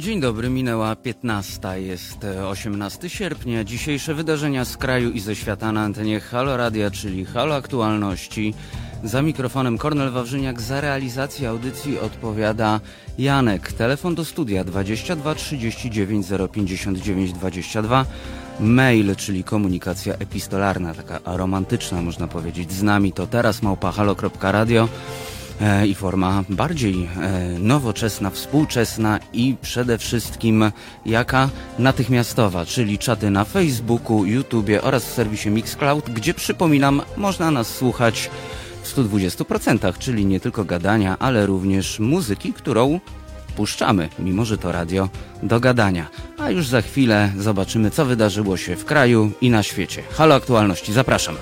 Dzień dobry, minęła 15, jest 18 sierpnia. Dzisiejsze wydarzenia z kraju i ze świata na antenie Halo Radia, czyli Halo Aktualności. Za mikrofonem Kornel Wawrzyniak, za realizację audycji odpowiada Janek. Telefon do studia 22 39 059 22. Mail, czyli komunikacja epistolarna, taka romantyczna można powiedzieć z nami, to teraz małpahalo.radio e, i forma bardziej e, nowoczesna, współczesna i przede wszystkim jaka natychmiastowa, czyli czaty na Facebooku, YouTubie oraz w serwisie Mixcloud, gdzie przypominam, można nas słuchać w 120%, czyli nie tylko gadania, ale również muzyki, którą puszczamy, mimo że to radio do gadania. A już za chwilę zobaczymy, co wydarzyło się w kraju i na świecie. Halo aktualności, zapraszam.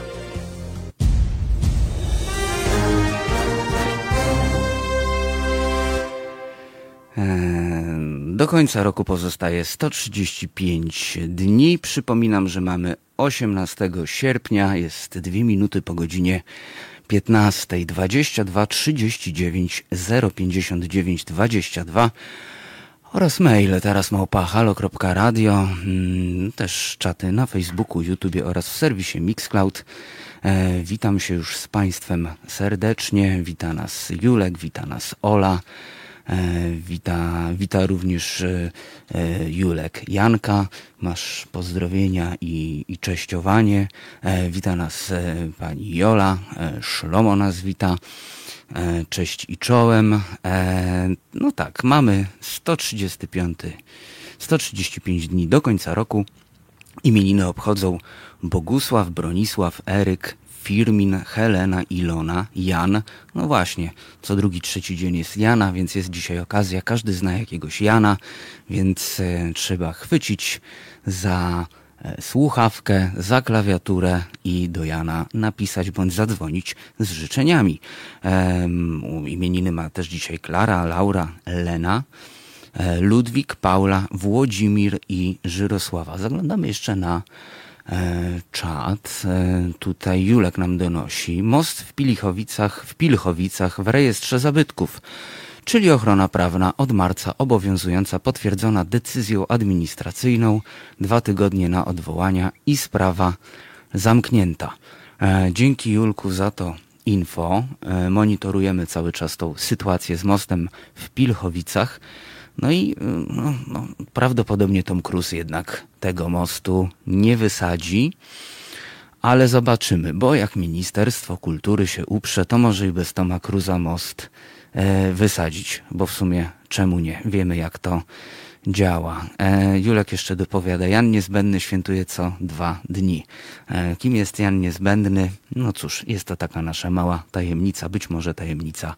Do końca roku pozostaje 135 dni. Przypominam, że mamy 18 sierpnia, jest dwie minuty po godzinie 15 22 39 059 22 oraz maile teraz małpa halo.radio, mm, też czaty na Facebooku, YouTube oraz w serwisie Mixcloud. E, witam się już z Państwem serdecznie. Wita nas Julek, wita nas Ola. E, wita, wita również e, e, Julek Janka. Masz pozdrowienia i, i cześciowanie. Wita nas pani Jola. Szlomo nas wita. Cześć i czołem. No tak, mamy 135, 135 dni do końca roku. Imieniny obchodzą Bogusław, Bronisław, Eryk, Firmin, Helena, Ilona, Jan. No właśnie, co drugi, trzeci dzień jest Jana, więc jest dzisiaj okazja. Każdy zna jakiegoś Jana, więc e, trzeba chwycić za e, słuchawkę, za klawiaturę i do Jana napisać bądź zadzwonić z życzeniami. E, imieniny ma też dzisiaj Klara, Laura, Lena. E, Ludwik, Paula, Włodzimir i Żyrosława. Zaglądamy jeszcze na czat. E, tutaj Julek nam donosi. Most w Pilichowicach, w Pilchowicach w rejestrze zabytków, czyli ochrona prawna od marca obowiązująca, potwierdzona decyzją administracyjną, dwa tygodnie na odwołania i sprawa zamknięta. E, dzięki Julku za to info. Monitorujemy cały czas tą sytuację z mostem w Pilchowicach. No i no, no, prawdopodobnie Tom Cruise jednak tego mostu nie wysadzi, ale zobaczymy, bo jak Ministerstwo Kultury się uprze, to może i bez Toma Cruza most e, wysadzić, bo w sumie czemu nie? Wiemy jak to działa. E, Julek jeszcze dopowiada, Jan Niezbędny świętuje co dwa dni. E, kim jest Jan Niezbędny? No cóż, jest to taka nasza mała tajemnica, być może tajemnica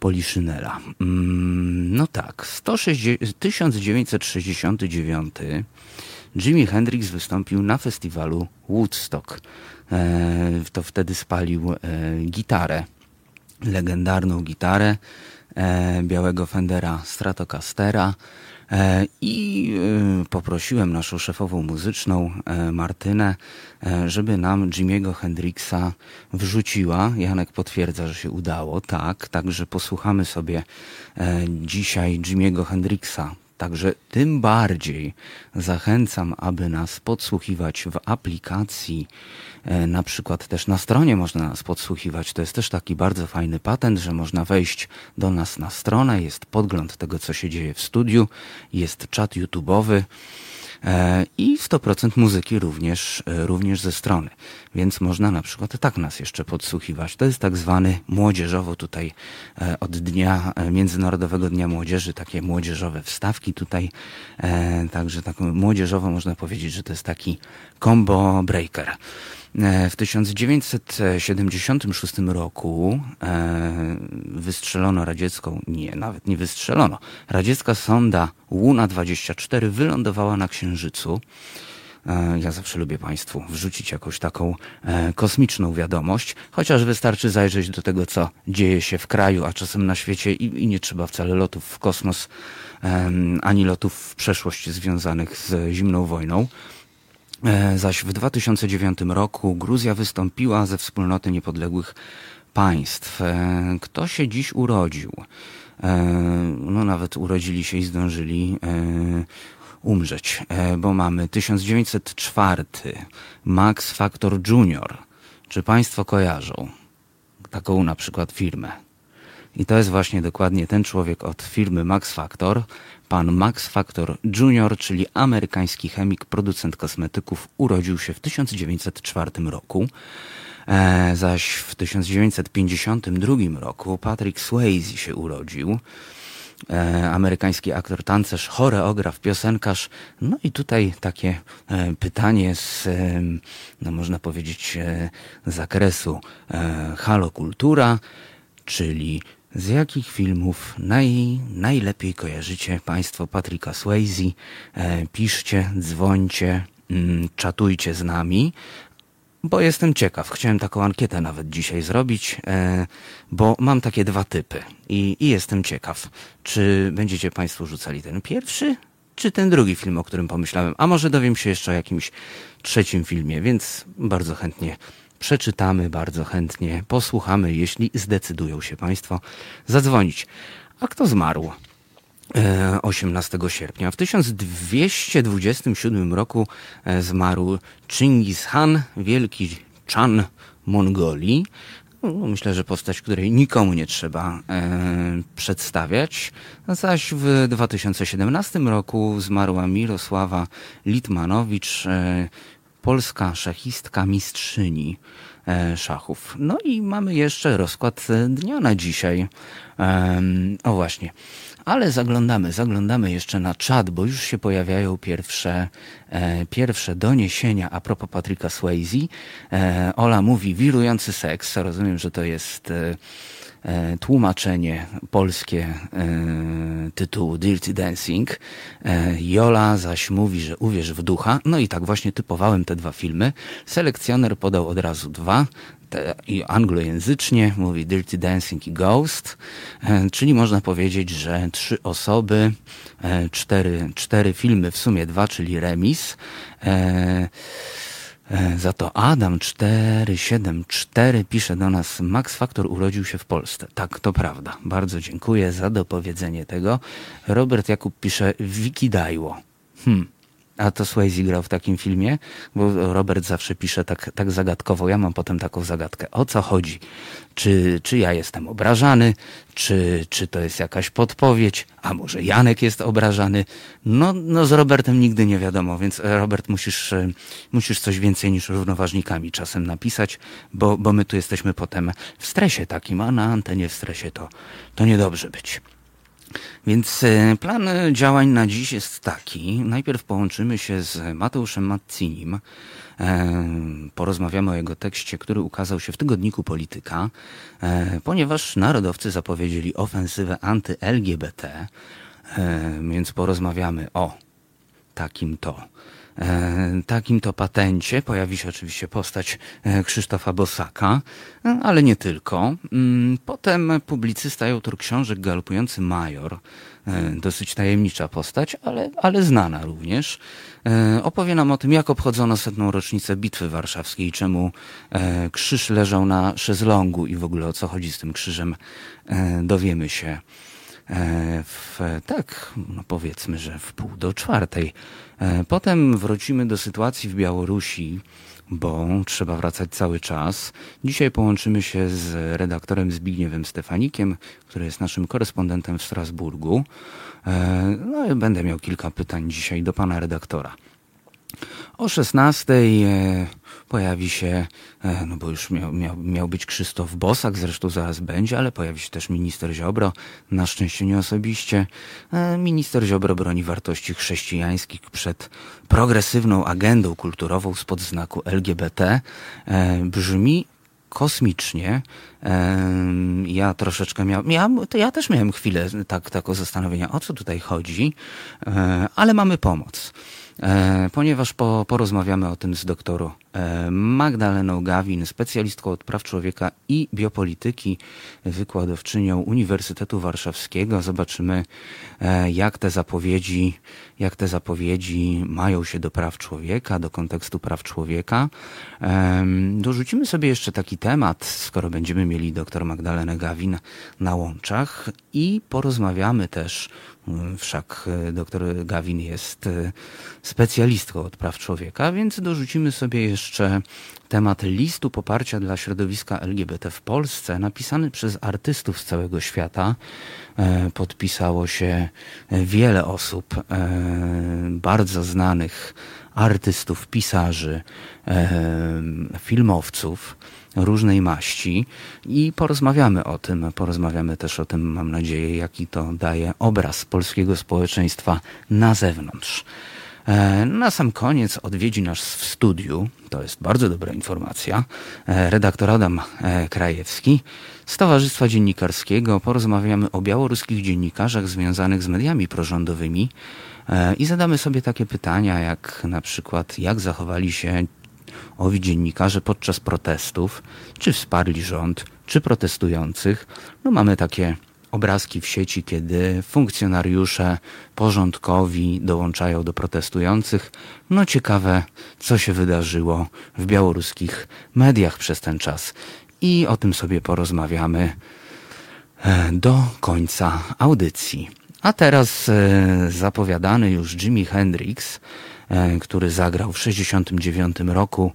Poliszynela. Mm, no tak, 1969 Jimi Hendrix wystąpił na festiwalu Woodstock. E, to wtedy spalił e, gitarę, legendarną gitarę e, białego Fendera Stratocastera. E, I e, poprosiłem naszą szefową muzyczną, e, Martynę, żeby nam Jimiego Hendrixa wrzuciła. Janek potwierdza, że się udało. Tak, także posłuchamy sobie dzisiaj Jimiego Hendrixa Także tym bardziej zachęcam, aby nas podsłuchiwać w aplikacji, e, na przykład też na stronie można nas podsłuchiwać. To jest też taki bardzo fajny patent, że można wejść do nas na stronę, jest podgląd tego, co się dzieje w studiu, jest czat YouTube'owy. E, i 100% muzyki również, e, również ze strony. Więc można na przykład tak nas jeszcze podsłuchiwać. To jest tak zwany młodzieżowo tutaj e, od dnia, Międzynarodowego Dnia Młodzieży, takie młodzieżowe wstawki tutaj. Także tak młodzieżowo można powiedzieć, że to jest taki combo breaker. E, w 1976 roku e, wystrzelono radziecką, nie, nawet nie wystrzelono, radziecka sonda Łuna-24 wylądowała na Księżycu. E, ja zawsze lubię Państwu wrzucić jakąś taką kosmiczną wiadomość, chociaż wystarczy zajrzeć do tego, co dzieje się w kraju, a czasem na świecie i, i nie trzeba wcale lotów w kosmos, ani lotów w przeszłość związanych z zimną wojną. E, zaś w 2009 roku Gruzja wystąpiła ze wspólnoty niepodległych państw. Kto się dziś urodził? No nawet urodzili się i zdążyli umrzeć, bo mamy 1904 Max Factor Junior. Czy Państwo kojarzą taką na przykład firmę? I to jest właśnie dokładnie ten człowiek od firmy Max Factor, pan Max Factor Jr., czyli amerykański chemik, producent kosmetyków, urodził się w 1904 roku. E, zaś w 1952 roku Patrick Swayze się urodził. E, amerykański aktor, tancerz, choreograf, piosenkarz. No i tutaj takie e, pytanie z, e, no można powiedzieć, e, zakresu e, halokultura, czyli z jakich filmów naj, najlepiej kojarzycie Państwo Patryka Swayze? E, piszcie, dzwońcie, mm, czatujcie z nami, bo jestem ciekaw. Chciałem taką ankietę nawet dzisiaj zrobić, e, bo mam takie dwa typy i, i jestem ciekaw, czy będziecie Państwo rzucali ten pierwszy, czy ten drugi film, o którym pomyślałem, a może dowiem się jeszcze o jakimś trzecim filmie, więc bardzo chętnie przeczytamy bardzo chętnie, posłuchamy, jeśli zdecydują się Państwo zadzwonić. A kto zmarł? 18 e, sierpnia. W 1227 roku e, zmarł Chingis Khan, wielki Chan Mongolii. No, myślę, że postać, której nikomu nie trzeba e, przedstawiać. Zaś w 2017 roku zmarła Mirosława Litmanowicz, e, polska szachistka mistrzyni e, szachów. No i mamy jeszcze rozkład dnia na dzisiaj. O właśnie. Ale zaglądamy, zaglądamy jeszcze na czat, bo już się pojawiają pierwsze, e, pierwsze doniesienia a propos Patryka Swayze. E, Ola mówi wirujący seks. Rozumiem, że to jest e, E, tłumaczenie polskie e, tytułu Dirty Dancing. E, Jola zaś mówi, że uwierz w ducha. No i tak właśnie typowałem te dwa filmy. Selekcjoner podał od razu dwa. I anglojęzycznie mówi Dirty Dancing i Ghost, czyli można powiedzieć, że trzy osoby, cztery, cztery filmy, w sumie dwa, czyli remis. E, za to Adam 474 pisze do nas, Max Factor urodził się w Polsce. Tak, to prawda. Bardzo dziękuję za dopowiedzenie tego. Robert Jakub pisze, Wiki Dajło. Hmm. A to Swayze grał w takim filmie? Bo Robert zawsze pisze tak, tak zagadkowo. Ja mam potem taką zagadkę. O co chodzi? Czy, czy ja jestem obrażany? Czy, czy to jest jakaś podpowiedź? A może Janek jest obrażany? No, no z Robertem nigdy nie wiadomo, więc e, Robert musisz, e, musisz coś więcej niż równoważnikami czasem napisać, bo, bo my tu jesteśmy potem w stresie takim, a na antenie w stresie to, to niedobrze być. Więc e, plan działań na dziś jest taki. Najpierw połączymy się z Mateuszem Mazzinim. E, porozmawiamy o jego tekście, który ukazał się w tygodniku Polityka, e, ponieważ narodowcy zapowiedzieli ofensywę anty-LGBT, więc porozmawiamy o takim to takim to patencie pojawi się oczywiście postać e, Krzysztofa Bosaka, e, ale nie tylko. Mm, potem publicysta i autor książek Galopujący Major, dosyć tajemnicza postać, ale, ale znana również, opowie nam o tym, jak obchodzono setną rocznicę Bitwy Warszawskiej czemu krzyż leżał na szezlongu i w ogóle o co chodzi z tym krzyżem dowiemy się w, tak, no powiedzmy, że w pół do czwartej. E, potem wrócimy do sytuacji w Białorusi, bo trzeba wracać cały czas. Dzisiaj połączymy się z redaktorem Zbigniewem Stefanikiem, który jest naszym korespondentem w Strasburgu. E, no i będę miał kilka pytań dzisiaj do pana redaktora. O 16 e, pojawi się, e, no bo już miał, miał, miał być Krzysztof Bosak, zresztą zaraz będzie, ale pojawi się też minister Ziobro, na szczęście nie osobiście. E, minister Ziobro broni wartości chrześcijańskich przed progresywną agendą kulturową spod znaku LGBT. Brzmi kosmicznie. Ja troszeczkę miałem, ja, ja też miałem chwilę tak, takiego zastanowienia, o co tutaj chodzi, ale mamy pomoc. E, ponieważ po, porozmawiamy o tym z doktorą e, Magdaleną Gawin, specjalistką od praw człowieka i biopolityki, wykładowczynią Uniwersytetu Warszawskiego. Zobaczymy, e, jak te zapowiedzi, jak te zapowiedzi mają się do praw człowieka, do kontekstu praw człowieka. Dorzucimy sobie jeszcze taki temat, skoro będziemy mieli dr Magdalenę Gawin na łączach i porozmawiamy też Wszak e, dr Gawin jest e, specjalistką od praw człowieka, więc dorzucimy sobie jeszcze temat listu poparcia dla środowiska LGBT w Polsce, napisany przez artystów z całego świata. E, podpisało się wiele osób, bardzo znanych artystów, pisarzy, filmowców różnej maści i porozmawiamy o tym. Porozmawiamy też o tym, mam nadzieję, jaki to daje obraz polskiego społeczeństwa na zewnątrz. E, na sam koniec odwiedzi nas w studiu, to jest bardzo dobra informacja, e, redaktor Adam e, Krajewski z Towarzystwa Dziennikarskiego. Porozmawiamy o białoruskich dziennikarzach związanych z mediami prorządowymi i zadamy sobie takie pytania, jak na przykład, jak zachowali się owi dziennikarze podczas protestów, czy wsparli rząd, czy protestujących. No mamy takie obrazki w sieci, kiedy funkcjonariusze porządkowi dołączają do protestujących. No ciekawe, co się wydarzyło w białoruskich mediach przez ten czas. I o tym sobie porozmawiamy e, do końca audycji. A teraz e, zapowiadany już Jimi Hendrix, e, który zagrał w 1969 roku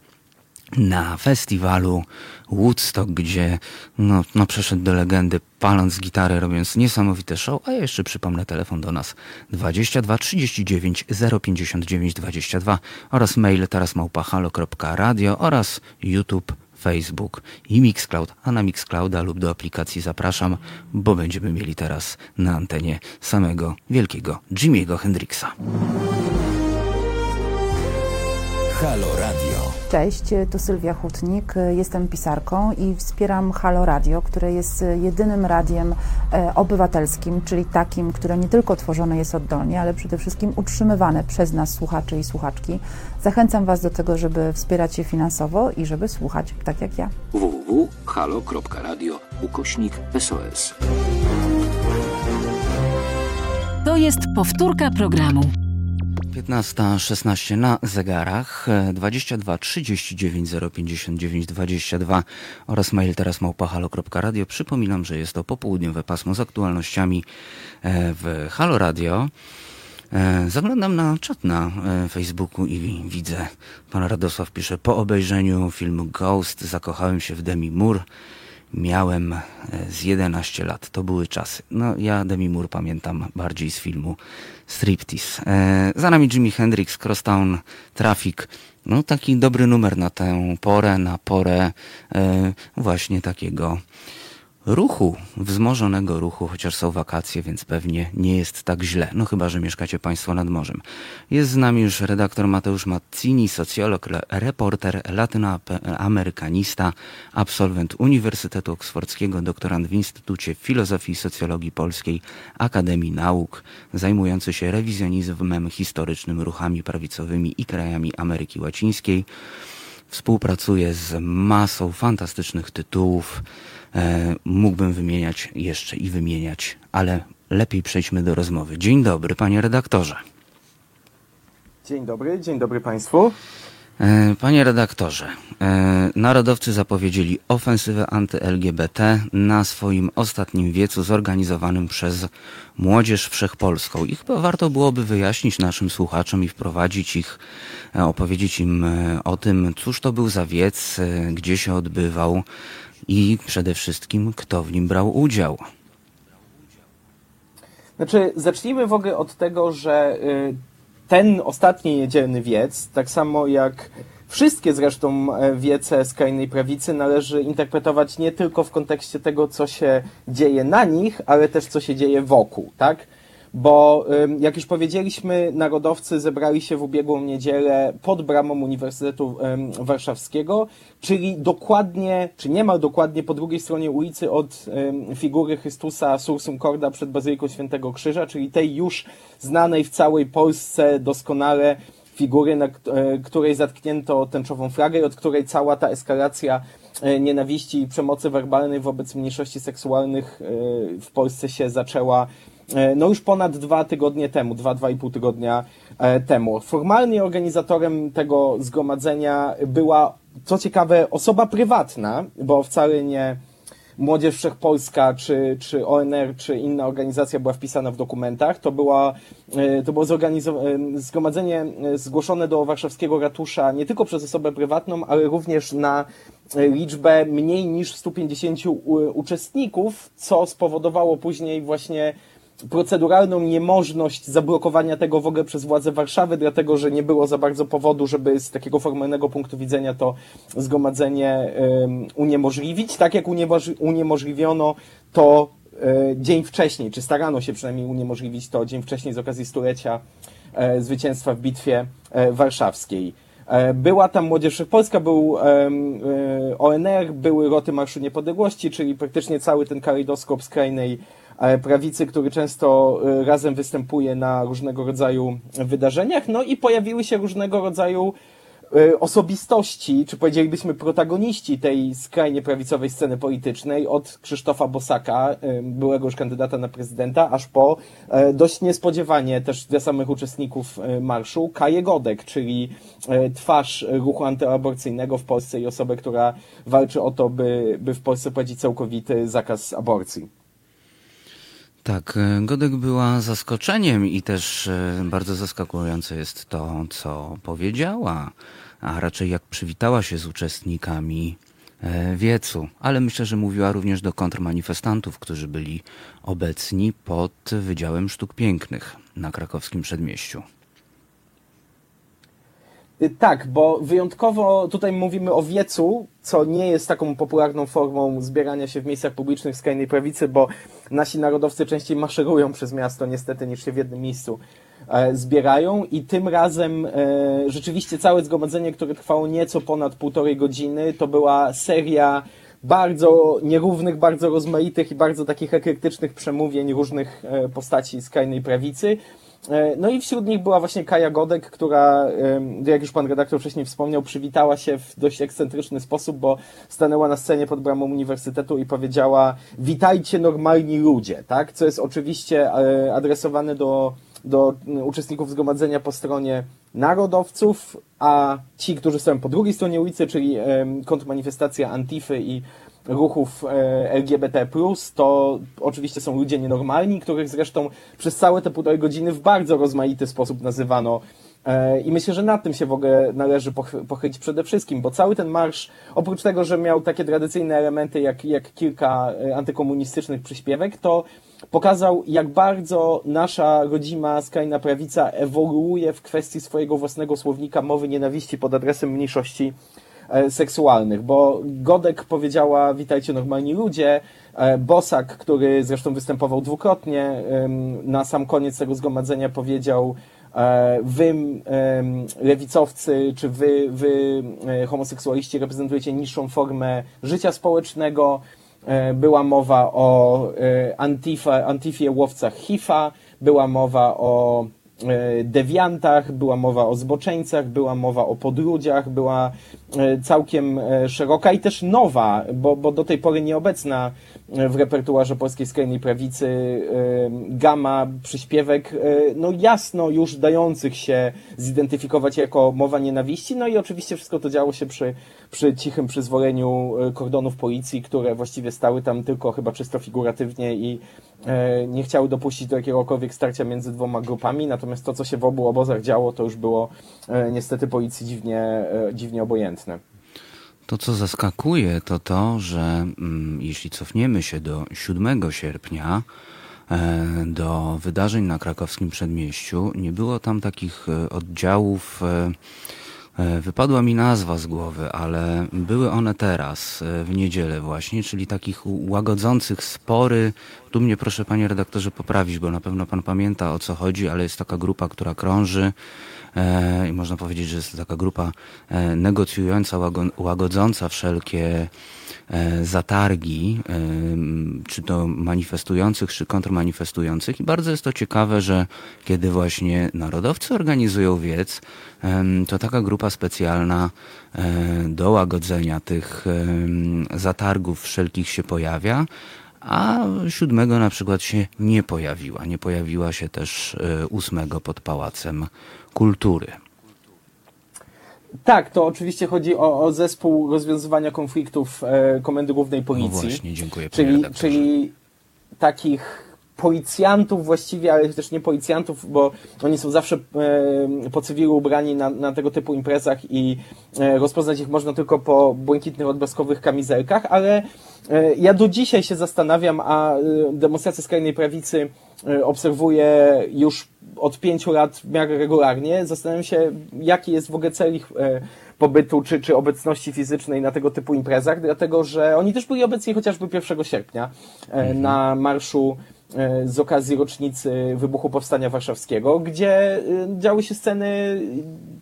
na festiwalu Woodstock, gdzie no, no przeszedł do legendy paląc gitarę, robiąc niesamowite show, a ja jeszcze przypomnę telefon do nas. 22 39 059 22 oraz mail teraz małpahalo.radio oraz YouTube Facebook i Mixcloud, a na Mixclouda lub do aplikacji zapraszam, bo będziemy mieli teraz na antenie samego wielkiego Jimiego Hendrixa. Halo Radio. Cześć, tu Sylwia Hutnik, jestem pisarką i wspieram Halo Radio, które jest jedynym radiem e, obywatelskim, czyli takim, które nie tylko tworzone jest oddolnie, ale przede wszystkim utrzymywane przez nas słuchaczy i słuchaczki. Zachęcam Was do tego, żeby wspierać je finansowo i żeby słuchać tak jak ja. www.halo.radio ukośnik SOS To jest powtórka programu. 15.16 na zegarach, 22 39 059 22 oraz mail teraz małpahalo.radio. Przypominam, że jest to popołudniowe pasmo z aktualnościami e, w Halo Radio. E, zaglądam na czat na e, Facebooku i widzę, pan Radosław pisze, po obejrzeniu filmu Ghost zakochałem się w Demi Moore. Miałem e, z 11 lat. To były czasy. No, ja Demi Moore pamiętam bardziej z filmu Striptease. E, za nami Jimi Hendrix, Crosstown Traffic. No, taki dobry numer na tę porę, na porę e, właśnie takiego ruchu, wzmożonego ruchu, chociaż są wakacje, więc pewnie nie jest tak źle. No chyba, że mieszkacie Państwo nad morzem. Jest z nami już redaktor Mateusz Mazzini, socjolog, reporter, latynoamerykanista, absolwent Uniwersytetu Oksfordzkiego, doktorant w Instytucie Filozofii i Socjologii Polskiej Akademii Nauk, zajmujący się rewizjonizmem historycznym, ruchami prawicowymi i krajami Ameryki Łacińskiej. Współpracuje z masą fantastycznych tytułów, mógłbym wymieniać jeszcze i wymieniać, ale lepiej przejdźmy do rozmowy. Dzień dobry, panie redaktorze. Dzień dobry, dzień dobry państwu. E, panie redaktorze, e, narodowcy zapowiedzieli ofensywę anty-LGBT na swoim ostatnim wiecu zorganizowanym przez Młodzież Wszechpolską. I chyba warto byłoby wyjaśnić naszym słuchaczom i wprowadzić ich, opowiedzieć im o tym, cóż to był za wiec, gdzie się odbywał, i przede wszystkim kto w nim brał udział. Znaczy, zacznijmy w ogóle od tego, że y, ten ostatni niedzielny wiec, tak samo jak wszystkie zresztą e, wiece skrajnej prawicy, należy interpretować nie tylko w kontekście tego, co się dzieje na nich, ale też co się dzieje wokół, tak? Bo jak już powiedzieliśmy, narodowcy zebrali się w ubiegłą niedzielę pod bramą Uniwersytetu Warszawskiego, czyli dokładnie, czy niemal dokładnie po drugiej stronie ulicy od figury Chrystusa Sursum Corda przed Bazyliką Świętego Krzyża, czyli tej już znanej w całej Polsce doskonale figury, na której zatknięto tęczową flagę i od której cała ta eskalacja nienawiści i przemocy werbalnej wobec mniejszości seksualnych w Polsce się zaczęła no już ponad dwa tygodnie temu, dwa, dwa i pół tygodnia temu. Formalnie organizatorem tego zgromadzenia była, co ciekawe, osoba prywatna, bo wcale nie Młodzież Wszechpolska, czy, czy ONR, czy inna organizacja była wpisana w dokumentach. To, była, e, to było e, zgromadzenie e, zgłoszone do warszawskiego ratusza nie tylko przez osobę prywatną, ale również na liczbę mniej niż 150 uczestników, co spowodowało później właśnie proceduralną niemożność zablokowania tego w ogóle przez władze Warszawy, dlatego że nie było za bardzo powodu, żeby z takiego formalnego punktu widzenia to zgromadzenie uniemożliwić, tak jak uniemożliwiono to e, dzień wcześniej, czy starano się przynajmniej uniemożliwić to dzień wcześniej z okazji stulecia e, zwycięstwa w bitwie e, warszawskiej. Była tam Młodzież Polska, był ONR, były Roty Marszu Niepodległości, czyli praktycznie cały ten kalejdoskop skrajnej prawicy, który często e, razem występuje na różnego rodzaju wydarzeniach. No i pojawiły się różnego rodzaju e, osobistości, czy powiedzielibyśmy protagoniści tej skrajnie prawicowej sceny politycznej, od Krzysztofa Bosaka, e, byłego już kandydata na prezydenta, aż po dość niespodziewanie też dla samych uczestników marszu, Kaję Godek, czyli twarz ruchu antyaborcyjnego w Polsce i osobę, która walczy o to, by, by w Polsce prowadzić całkowity zakaz aborcji. Tak, e, Godek była zaskoczeniem i też e, bardzo zaskakujące jest to, co powiedziała, a raczej jak przywitała się z uczestnikami e, wiecu, ale myślę, że mówiła również do kontrmanifestantów, którzy byli obecni pod Wydziałem Sztuk Pięknych na krakowskim przedmieściu. Y, tak, bo wyjątkowo tutaj mówimy o wiecu, co nie jest taką popularną formą zbierania się w miejscach publicznych skrajnej prawicy, bo nasi narodowcy częściej maszerują przez miasto niestety niż się w jednym miejscu e, zbierają i tym razem e, rzeczywiście całe zgromadzenie, które trwało nieco ponad półtorej godziny, to była seria bardzo nierównych, bardzo rozmaitych i bardzo takich eklektycznych przemówień różnych e, postaci skrajnej prawicy. E, no i wśród nich była właśnie Kaja Godek, która, jak już pan redaktor wcześniej wspomniał, przywitała się w dość ekscentryczny sposób, bo stanęła na scenie pod bramą uniwersytetu i powiedziała witajcie normalni ludzie, tak? Co jest oczywiście e, adresowane do, do uczestników zgromadzenia po stronie narodowców, a ci, którzy stoją po drugiej stronie ulicy, czyli kontrmanifestacja Antify i ruchów e, LGBT+, to oczywiście są ludzie nienormalni, których zresztą przez całe te półtorej godziny w bardzo rozmaity sposób nazywano. E, i myślę, że nad tym się w ogóle należy pochylić przede wszystkim, bo cały ten marsz, oprócz tego, że miał takie tradycyjne elementy jak, jak kilka e, antykomunistycznych przyśpiewek, to pokazał, jak bardzo nasza rodzima skrajna prawica ewoluuje w kwestii swojego własnego słownika mowy nienawiści pod adresem mniejszości seksualnych, bo Godek powiedziała witajcie normalni ludzie, e, Bosak, który zresztą występował dwukrotnie, na sam koniec tego zgromadzenia powiedział e, wy lewicowcy, czy wy, wy homoseksualiści reprezentujecie niższą formę życia społecznego, była mowa o Antifa, Antifie łowcach HIFA, była mowa o E, dewiantach, była mowa o zboczeńcach, była mowa o podrudziach, była e, całkiem e, szeroka i też nowa, bo, bo do tej pory nieobecna w repertuarze polskiej skrajnej prawicy gama przyśpiewek, no jasno już dających się zidentyfikować jako mowa nienawiści, no i oczywiście wszystko to działo się przy, przy cichym przyzwoleniu kordonów policji, które właściwie stały tam tylko chyba czysto figuratywnie i E, nie chciały dopuścić do jakiegokolwiek starcia między dwoma grupami, natomiast to, co się w obu obozach działo, to już było e, niestety policji dziwnie, e, dziwnie obojętne. To, co zaskakuje, to to, że mm, jeśli cofniemy się do 7 sierpnia, do wydarzeń na krakowskim przedmieściu, nie było tam takich oddziałów E, wypadła mi nazwa z głowy, ale były one teraz, e, w niedzielę właśnie, czyli takich łagodzących spory. Tu mnie proszę panie redaktorze poprawić, bo na pewno pan pamięta o co chodzi, ale jest taka grupa, która krąży e, i można powiedzieć, że jest to taka grupa negocjująca, łagodząca wszelkie E, zatargi, e, czy to manifestujących, czy kontrmanifestujących. I bardzo jest to ciekawe, że kiedy właśnie narodowcy organizują wiec, to taka grupa specjalna e, do łagodzenia tych zatargów wszelkich się pojawia, a siódmego na przykład się nie pojawiła. Nie pojawiła się też ósmego pod Pałacem Kultury. Tak, to oczywiście chodzi o, o zespół rozwiązywania konfliktów e, Komendy Głównej Policji. No właśnie, dziękuję czyli, czyli takich policjantów właściwie, ale też nie policjantów, bo oni są zawsze e, po cywilu ubrani na, na tego typu imprezach i e, rozpoznać ich można tylko po błękitnych odblaskowych kamizelkach, ale e, ja do dzisiaj się zastanawiam, a demonstracje skrajnej prawicy obserwuję już od pięciu lat w miarę regularnie. Zastanawiam się, jaki jest w ogóle cel ich pobytu czy, czy obecności fizycznej na tego typu imprezach, dlatego że oni też byli obecni chociażby 1 sierpnia mhm. na marszu z okazji rocznicy wybuchu Powstania Warszawskiego, gdzie działy się sceny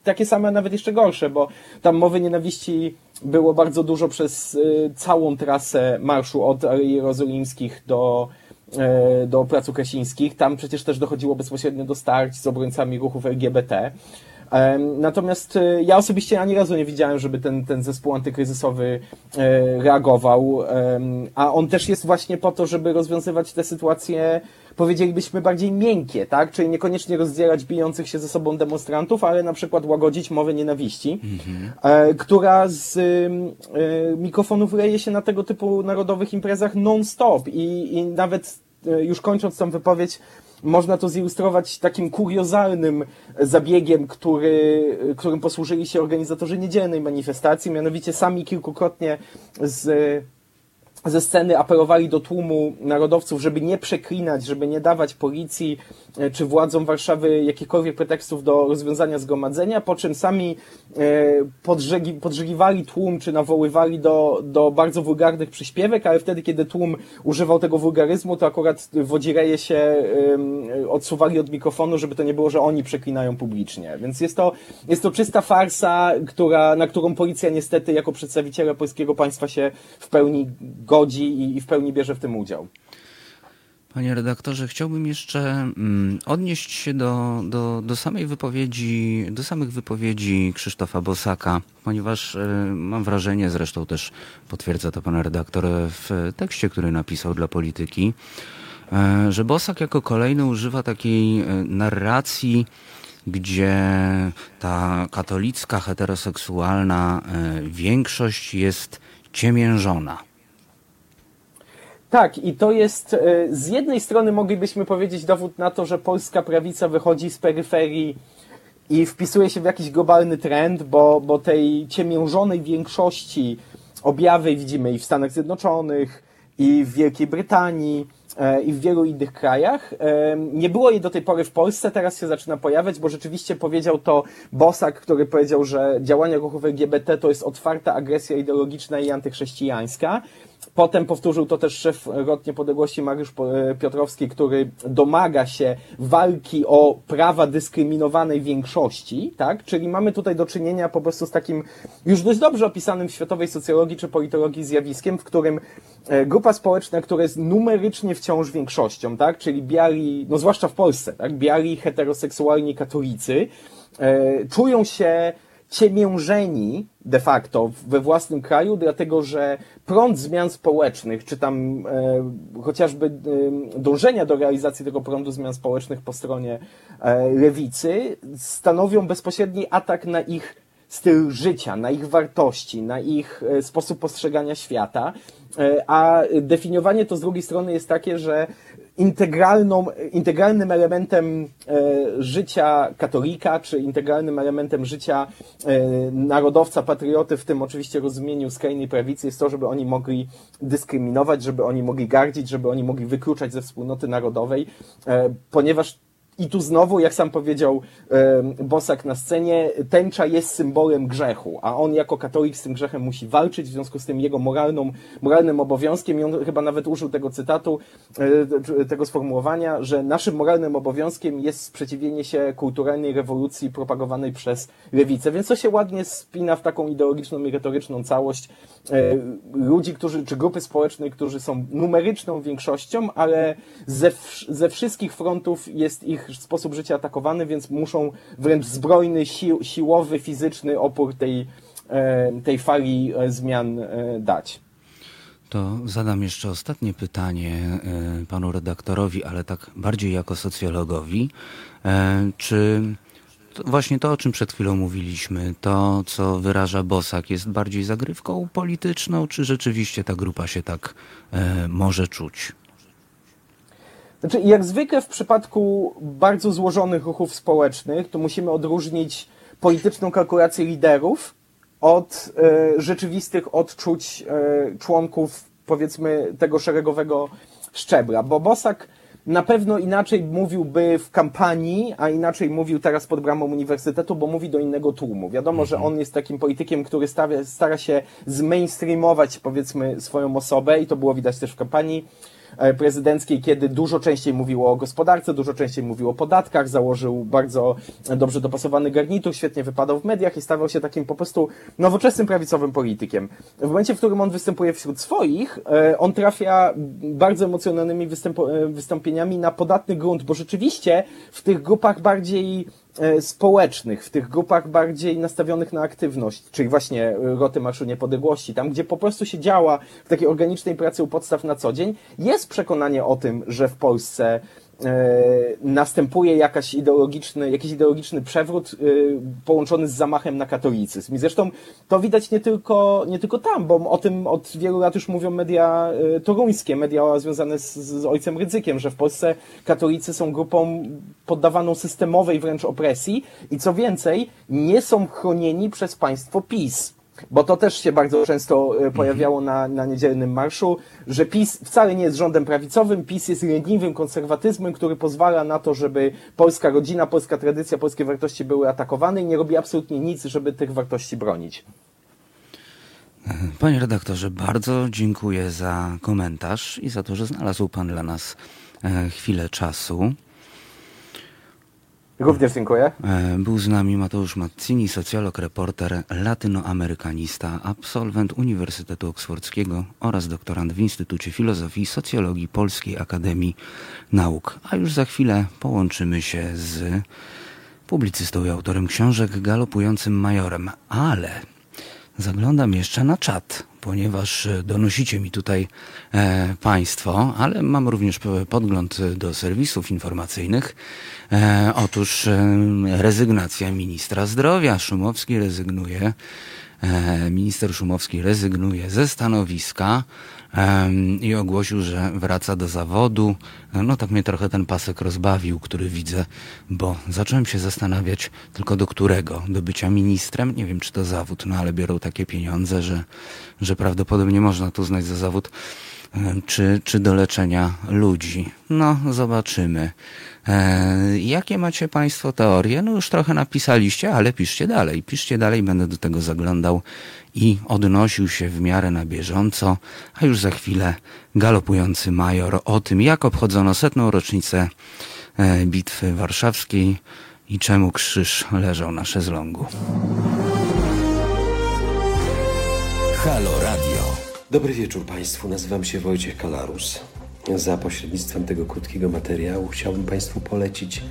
takie same, nawet jeszcze gorsze, bo tam mowy nienawiści było bardzo dużo przez całą trasę marszu od Jerozolimskich do E, do Placu Krasińskich. Tam przecież też dochodziło bezpośrednio do starć z obrońcami ruchów LGBT. Natomiast e, ja osobiście ani razu nie widziałem, żeby ten, ten zespół antykryzysowy e, reagował, a on też jest właśnie po to, żeby rozwiązywać te sytuacje, powiedzielibyśmy, bardziej miękkie, tak? Czyli niekoniecznie rozdzielać bijących się ze sobą demonstrantów, ale na przykład łagodzić mowę nienawiści, mhm. która z mikrofonów leje się na tego typu narodowych imprezach non-stop i, i nawet E, już kończąc tą wypowiedź, można to zilustrować takim kuriozalnym zabiegiem, który, którym posłużyli się organizatorzy niedzielnej manifestacji, mianowicie sami kilkukrotnie z ze sceny apelowali do tłumu narodowców, żeby nie przeklinać, żeby nie dawać policji e, czy władzom Warszawy jakichkolwiek pretekstów do rozwiązania zgromadzenia, po czym sami e, podżegi, podżegiwali tłum, czy nawoływali do, do bardzo wulgarnych przyśpiewek, ale wtedy, kiedy tłum używał tego wulgaryzmu, to akurat wodzireje się odsuwali od mikrofonu, żeby to nie było, że oni przeklinają publicznie. Więc jest to, jest to czysta farsa, która, na którą policja niestety jako przedstawiciele polskiego państwa się w pełni godzi i, i w pełni bierze w tym udział. Panie redaktorze, chciałbym jeszcze mm, odnieść się do, do, do samej wypowiedzi, do samych wypowiedzi Krzysztofa Bosaka, ponieważ y, mam wrażenie, zresztą też potwierdza to pan redaktor w tekście, który napisał dla polityki, y, że Bosak jako kolejny używa takiej y, narracji, gdzie ta katolicka, heteroseksualna większość jest ciemiężona tak, i to jest e, z jednej strony moglibyśmy powiedzieć dowód na to, że polska prawica wychodzi z peryferii i wpisuje się w jakiś globalny trend, bo, bo tej ciemiężonej większości objawy widzimy i w Stanach Zjednoczonych, i w Wielkiej Brytanii, e, i w wielu innych krajach. E, nie było jej do tej pory w Polsce, teraz się zaczyna pojawiać, bo rzeczywiście powiedział to Bosak, który powiedział, że działania ruchów LGBT to jest otwarta agresja ideologiczna i antychrześcijańska. Potem powtórzył to też szef Rot Niepodległości Mariusz e, Piotrowski, który domaga się walki o prawa dyskryminowanej większości, tak? Czyli mamy tutaj do czynienia po prostu z takim już dość dobrze opisanym w światowej socjologii czy politologii zjawiskiem, w którym e, grupa społeczna, która jest numerycznie wciąż większością, tak? Czyli biali, no zwłaszcza w Polsce, tak? Biali, heteroseksualni katolicy, e, czują się ciemiężeni de facto we własnym kraju, dlatego że prąd zmian społecznych, czy tam e, chociażby e, dążenia do realizacji tego prądu zmian społecznych po stronie e, lewicy stanowią bezpośredni atak na ich styl życia, na ich wartości, na ich e, sposób postrzegania świata. E, a definiowanie to z drugiej strony jest takie, że integralną, integralnym elementem e, życia katolika, czy integralnym elementem życia e, narodowca, patrioty, w tym oczywiście rozumieniu skrajnej prawicy, jest to, żeby oni mogli dyskryminować, żeby oni mogli gardzić, żeby oni mogli wykluczać ze wspólnoty narodowej, e, ponieważ i tu znowu, jak sam powiedział Bosak na scenie, tęcza jest symbolem grzechu, a on jako katolik z tym grzechem musi walczyć, w związku z tym jego moralną, moralnym obowiązkiem, i on chyba nawet użył tego cytatu, e, tego sformułowania, że naszym moralnym obowiązkiem jest sprzeciwienie się kulturalnej rewolucji propagowanej przez lewicę, więc to się ładnie spina w taką ideologiczną i retoryczną całość e, ludzi, którzy, czy grupy społecznej, którzy są numeryczną większością, ale ze, ze wszystkich frontów jest ich sposób życia atakowany, więc muszą wręcz zbrojny, sił, siłowy, fizyczny opór tej, e, tej fali e, zmian e, dać. To zadam jeszcze ostatnie pytanie panu redaktorowi, ale tak bardziej jako socjologowi. Czy właśnie to, o czym przed chwilą mówiliśmy, to, co wyraża Bosak, jest bardziej zagrywką polityczną, czy rzeczywiście ta grupa się tak może czuć? Znaczy, jak zwykle w przypadku bardzo złożonych ruchów społecznych, to musimy odróżnić polityczną kalkulację liderów od e, rzeczywistych odczuć e, członków, powiedzmy, tego szeregowego szczebla. Bo Bosak na pewno inaczej mówiłby w kampanii, a inaczej mówił teraz pod bramą uniwersytetu, bo mówi do innego tłumu. Wiadomo, mhm. że on jest takim politykiem, który stawia, stara się zmainstreamować, powiedzmy, swoją osobę i to było widać też w kampanii prezydenckiej, kiedy dużo częściej mówiło o gospodarce, dużo częściej mówiło o podatkach, założył bardzo dobrze dopasowany garnitur, świetnie wypadał w mediach i stawał się takim po prostu nowoczesnym prawicowym politykiem. W momencie, w którym on występuje wśród swoich, e, on trafia bardzo emocjonalnymi e, wystąpieniami na podatny grunt, bo rzeczywiście w tych grupach bardziej E, społecznych, w tych grupach bardziej nastawionych na aktywność, czyli właśnie e, roty Marszu Niepodległości, tam gdzie po prostu się działa w takiej organicznej pracy u podstaw na co dzień, jest przekonanie o tym, że w Polsce E, następuje jakaś ideologiczny, jakiś ideologiczny przewrót e, połączony z zamachem na katolicyzm. I zresztą to widać nie tylko, nie tylko tam, bo o tym od wielu lat już mówią media e, toruńskie, media związane z, z ojcem Rydzykiem, że w Polsce katolicy są grupą poddawaną systemowej wręcz opresji i co więcej, nie są chronieni przez państwo PiS. Bo to też się bardzo często e, pojawiało na, na niedzielnym marszu, że PiS wcale nie jest rządem prawicowym, PiS jest leniwym konserwatyzmem, który pozwala na to, żeby polska rodzina, polska tradycja, polskie wartości były atakowane i nie robi absolutnie nic, żeby tych wartości bronić. Panie redaktorze, bardzo dziękuję za komentarz i za to, że znalazł Pan dla nas e, chwilę czasu. Również dziękuję. E, był z nami Mateusz Mazzini, socjolog, reporter, latynoamerykanista, absolwent Uniwersytetu Oksfordzkiego oraz doktorant w Instytucie Filozofii i Socjologii Polskiej Akademii Nauk. A już za chwilę połączymy się z publicystą i autorem książek Galopującym Majorem. Ale zaglądam jeszcze na czat ponieważ e, donosicie mi tutaj e, Państwo, ale mam również podgląd do serwisów informacyjnych. E, otóż e, rezygnacja ministra zdrowia. Szumowski rezygnuje, e, minister Szumowski rezygnuje ze stanowiska i ogłosił, że wraca do zawodu. No tak mnie trochę ten pasek rozbawił, który widzę, bo zacząłem się zastanawiać tylko do którego, do bycia ministrem. Nie wiem, czy to zawód, no ale biorą takie pieniądze, że, że prawdopodobnie można tu znać za zawód, czy, czy do leczenia ludzi. No, zobaczymy. Jakie macie Państwo teorie? No już trochę napisaliście, ale piszcie dalej. Piszcie dalej, będę do tego zaglądał i odnosił się w miarę na bieżąco, a już za chwilę galopujący major o tym, jak obchodzono setną rocznicę e, bitwy warszawskiej i czemu krzyż leżał na szezlongu. Halo Radio. Dobry wieczór Państwu, nazywam się Wojciech Kalarus. Za pośrednictwem tego krótkiego materiału chciałbym Państwu polecić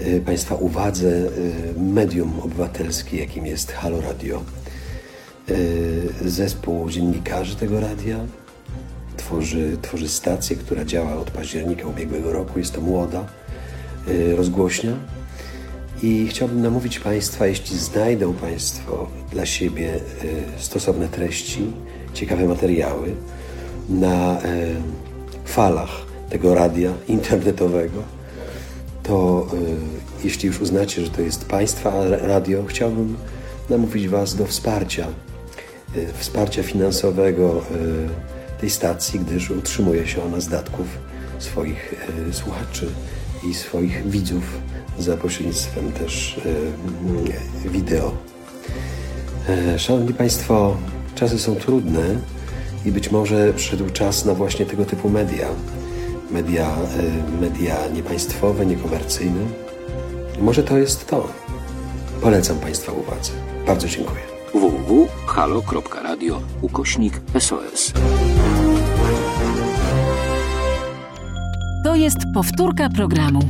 y, Państwa uwadze y, medium obywatelskie, jakim jest Halo Radio. Y, zespół dziennikarzy tego radia tworzy, tworzy stację, która działa od października ubiegłego roku. Jest to młoda rozgłośnia. I chciałbym namówić Państwa, jeśli znajdą Państwo dla siebie stosowne treści, ciekawe materiały na falach tego radia internetowego, to y, jeśli już uznacie, że to jest Państwa radio, chciałbym namówić Was do wsparcia, y, wsparcia finansowego y, tej stacji, gdyż utrzymuje się ona z datków swoich słuchaczy i swoich widzów za pośrednictwem też wideo. Szanowni Państwo, czasy są trudne i być może przyszedł czas na właśnie tego typu media. Media, media niepaństwowe, niekomercyjne. Może to jest to. Polecam Państwa uwadze. Bardzo dziękuję. www.halo.radio ukośnik SOS. To jest powtórka programu.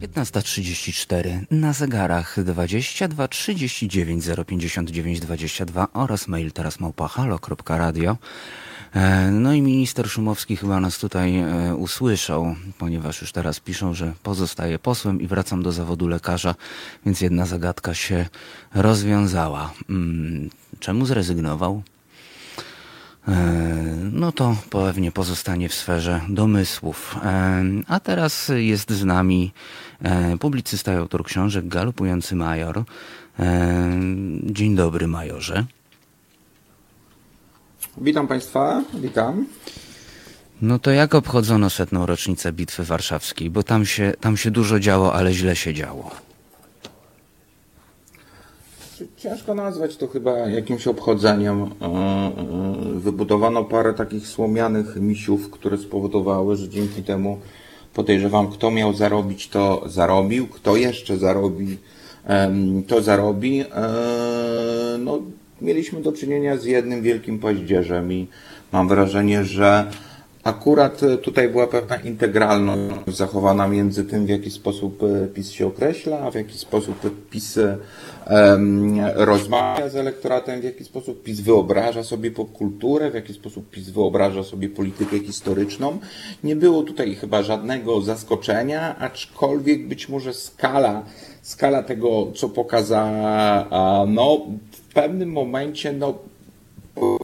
15.34 na zegarach 22 39 059 22 oraz mail teraz małpa halo.radio. E, no i minister Szumowski chyba nas tutaj e, usłyszał, ponieważ już teraz piszą, że pozostaje posłem i wracam do zawodu lekarza, więc jedna zagadka się rozwiązała. Mm, czemu zrezygnował? E, no to pewnie pozostanie w sferze domysłów. A teraz jest z nami publicysta i autor książek Galopujący Major. Dzień dobry, majorze. Witam Państwa, witam. No to jak obchodzono setną rocznicę Bitwy Warszawskiej? Bo tam się, tam się dużo działo, ale źle się działo. Ciężko nazwać to chyba jakimś obchodzeniem. E, e, wybudowano parę takich słomianych misiów, które spowodowały, że dzięki temu podejrzewam, kto miał zarobić, to zarobił, kto jeszcze zarobi, to zarobi. E, no, mieliśmy do czynienia z jednym wielkim paździerzem i mam wrażenie, że akurat tutaj była pewna integralność zachowana między tym, w jaki sposób PiS się określa, a w jaki sposób PiS um, rozmawia z elektoratem, w jaki sposób PiS wyobraża sobie popkulturę, w jaki sposób PiS wyobraża sobie politykę historyczną. Nie było tutaj chyba żadnego zaskoczenia, aczkolwiek być może skala, skala tego, co pokazała, no, w pewnym momencie, no,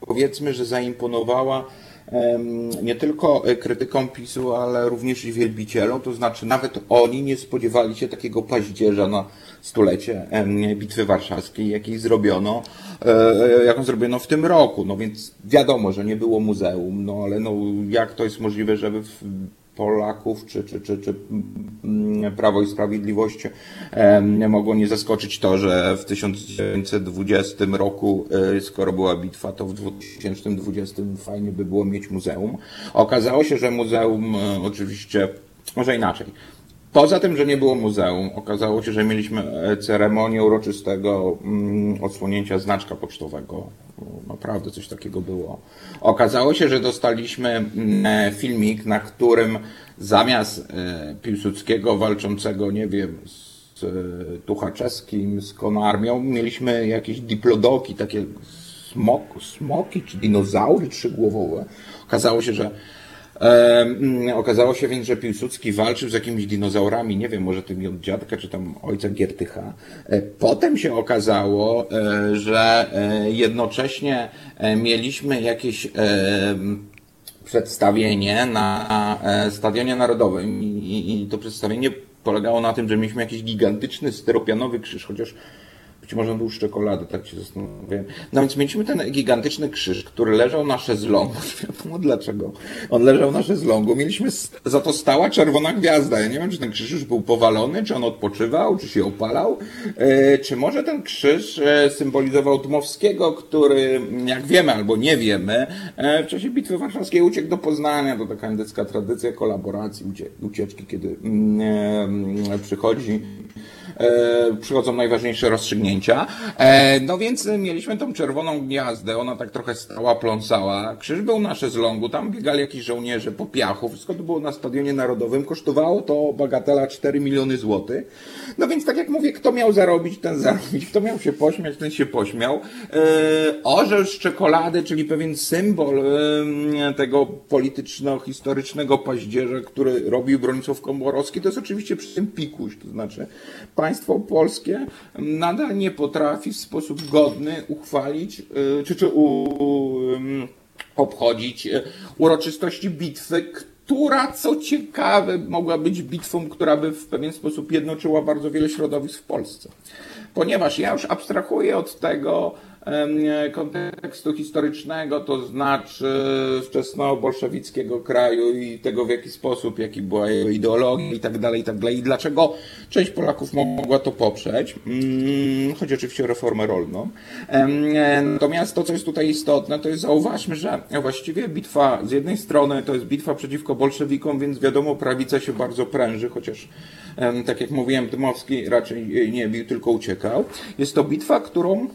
powiedzmy, że zaimponowała nie tylko krytykom PiSu, ale również i wielbicielom, to znaczy nawet oni nie spodziewali się takiego paździerza na stulecie Bitwy Warszawskiej, jakiej zrobiono, e, jaką zrobiono w tym roku. No więc wiadomo, że nie było muzeum, no ale no jak to jest możliwe, żeby w Polaków, czy, czy, czy, czy mm, Prawo i Sprawiedliwość nie mogło nie zaskoczyć to, że w 1920 roku, e, skoro była bitwa, to w 2020 fajnie by było mieć muzeum. Okazało się, że muzeum e, oczywiście, może inaczej, Poza tym, że nie było muzeum, okazało się, że mieliśmy e, ceremonię uroczystego mm, odsłonięcia znaczka pocztowego. Naprawdę coś takiego było. Okazało się, że dostaliśmy mm, e, filmik, na którym zamiast e, Piłsudskiego walczącego, nie wiem, z Tuchaczewskim, z Konarmią, mieliśmy jakieś diplodoki, takie smok, smoki czy dinozaury trzygłowowe. Okazało się, że E, okazało się więc, że Piłsudski walczył z jakimiś dinozaurami, nie wiem, może tymi od dziadka, czy tam ojca Giertycha. E, potem się okazało, e, że e, jednocześnie mieliśmy jakieś przedstawienie na Stadionie Narodowym i, i to przedstawienie polegało na tym, że mieliśmy jakiś gigantyczny styropianowy krzyż, chociaż być może on był z czekolady, tak się zastanawiałem. No więc mieliśmy ten gigantyczny krzyż, który leżał na szezlongu. Wiadomo dlaczego. On leżał na szezlongu. Mieliśmy za to stała czerwona gwiazda. Ja nie wiem, czy ten krzyż już był powalony, czy on odpoczywał, czy się opalał. E, czy może ten krzyż e, symbolizował Dmowskiego, który, jak wiemy albo nie wiemy, e, w czasie Bitwy Warszawskiej uciekł do Poznania. To taka indycka tradycja kolaboracji, ucieczki, kiedy mm, mm, przychodzi przychodzą najważniejsze rozstrzygnięcia. E, no więc mieliśmy tą czerwoną gniazdę, ona tak trochę stała, pląsała. Krzyż był na szezlongu, tam biegali jakieś żołnierze po piachu, wszystko to było na Stadionie Narodowym, kosztowało to bagatela 4 miliony złotych. No więc tak jak mówię, kto miał zarobić, ten zarobić, kto miał się pośmiać, ten się pośmiał. E, orzeł z czekolady, czyli pewien symbol e, tego polityczno-historycznego paździerza, który robił Bronisław Komorowski, to jest oczywiście przy tym pikuś, to znaczy państwo polskie nadal nie potrafi w sposób godny uchwalić, y, czy, czy u, obchodzić y, uroczystości bitwy, która, co ciekawe, mogła być bitwą, która by w pewien sposób jednoczyła bardzo wiele środowisk w Polsce. Ponieważ ja już abstrahuję od tego, kontekstu historycznego, to znaczy wczesnobolszewickiego kraju i tego w jaki sposób, jaki była jego ideologia i tak dalej, i tak dalej. I dlaczego część Polaków mogła to poprzeć. Mm, chodzi oczywiście o reformę rolną. Natomiast to, co jest tutaj istotne, to jest zauważmy, że właściwie bitwa z jednej strony to jest bitwa przeciwko bolszewikom, więc wiadomo, prawica się bardzo pręży, chociaż tak jak mówiłem, Dmowski raczej nie bił, tylko uciekał. Jest to bitwa, którą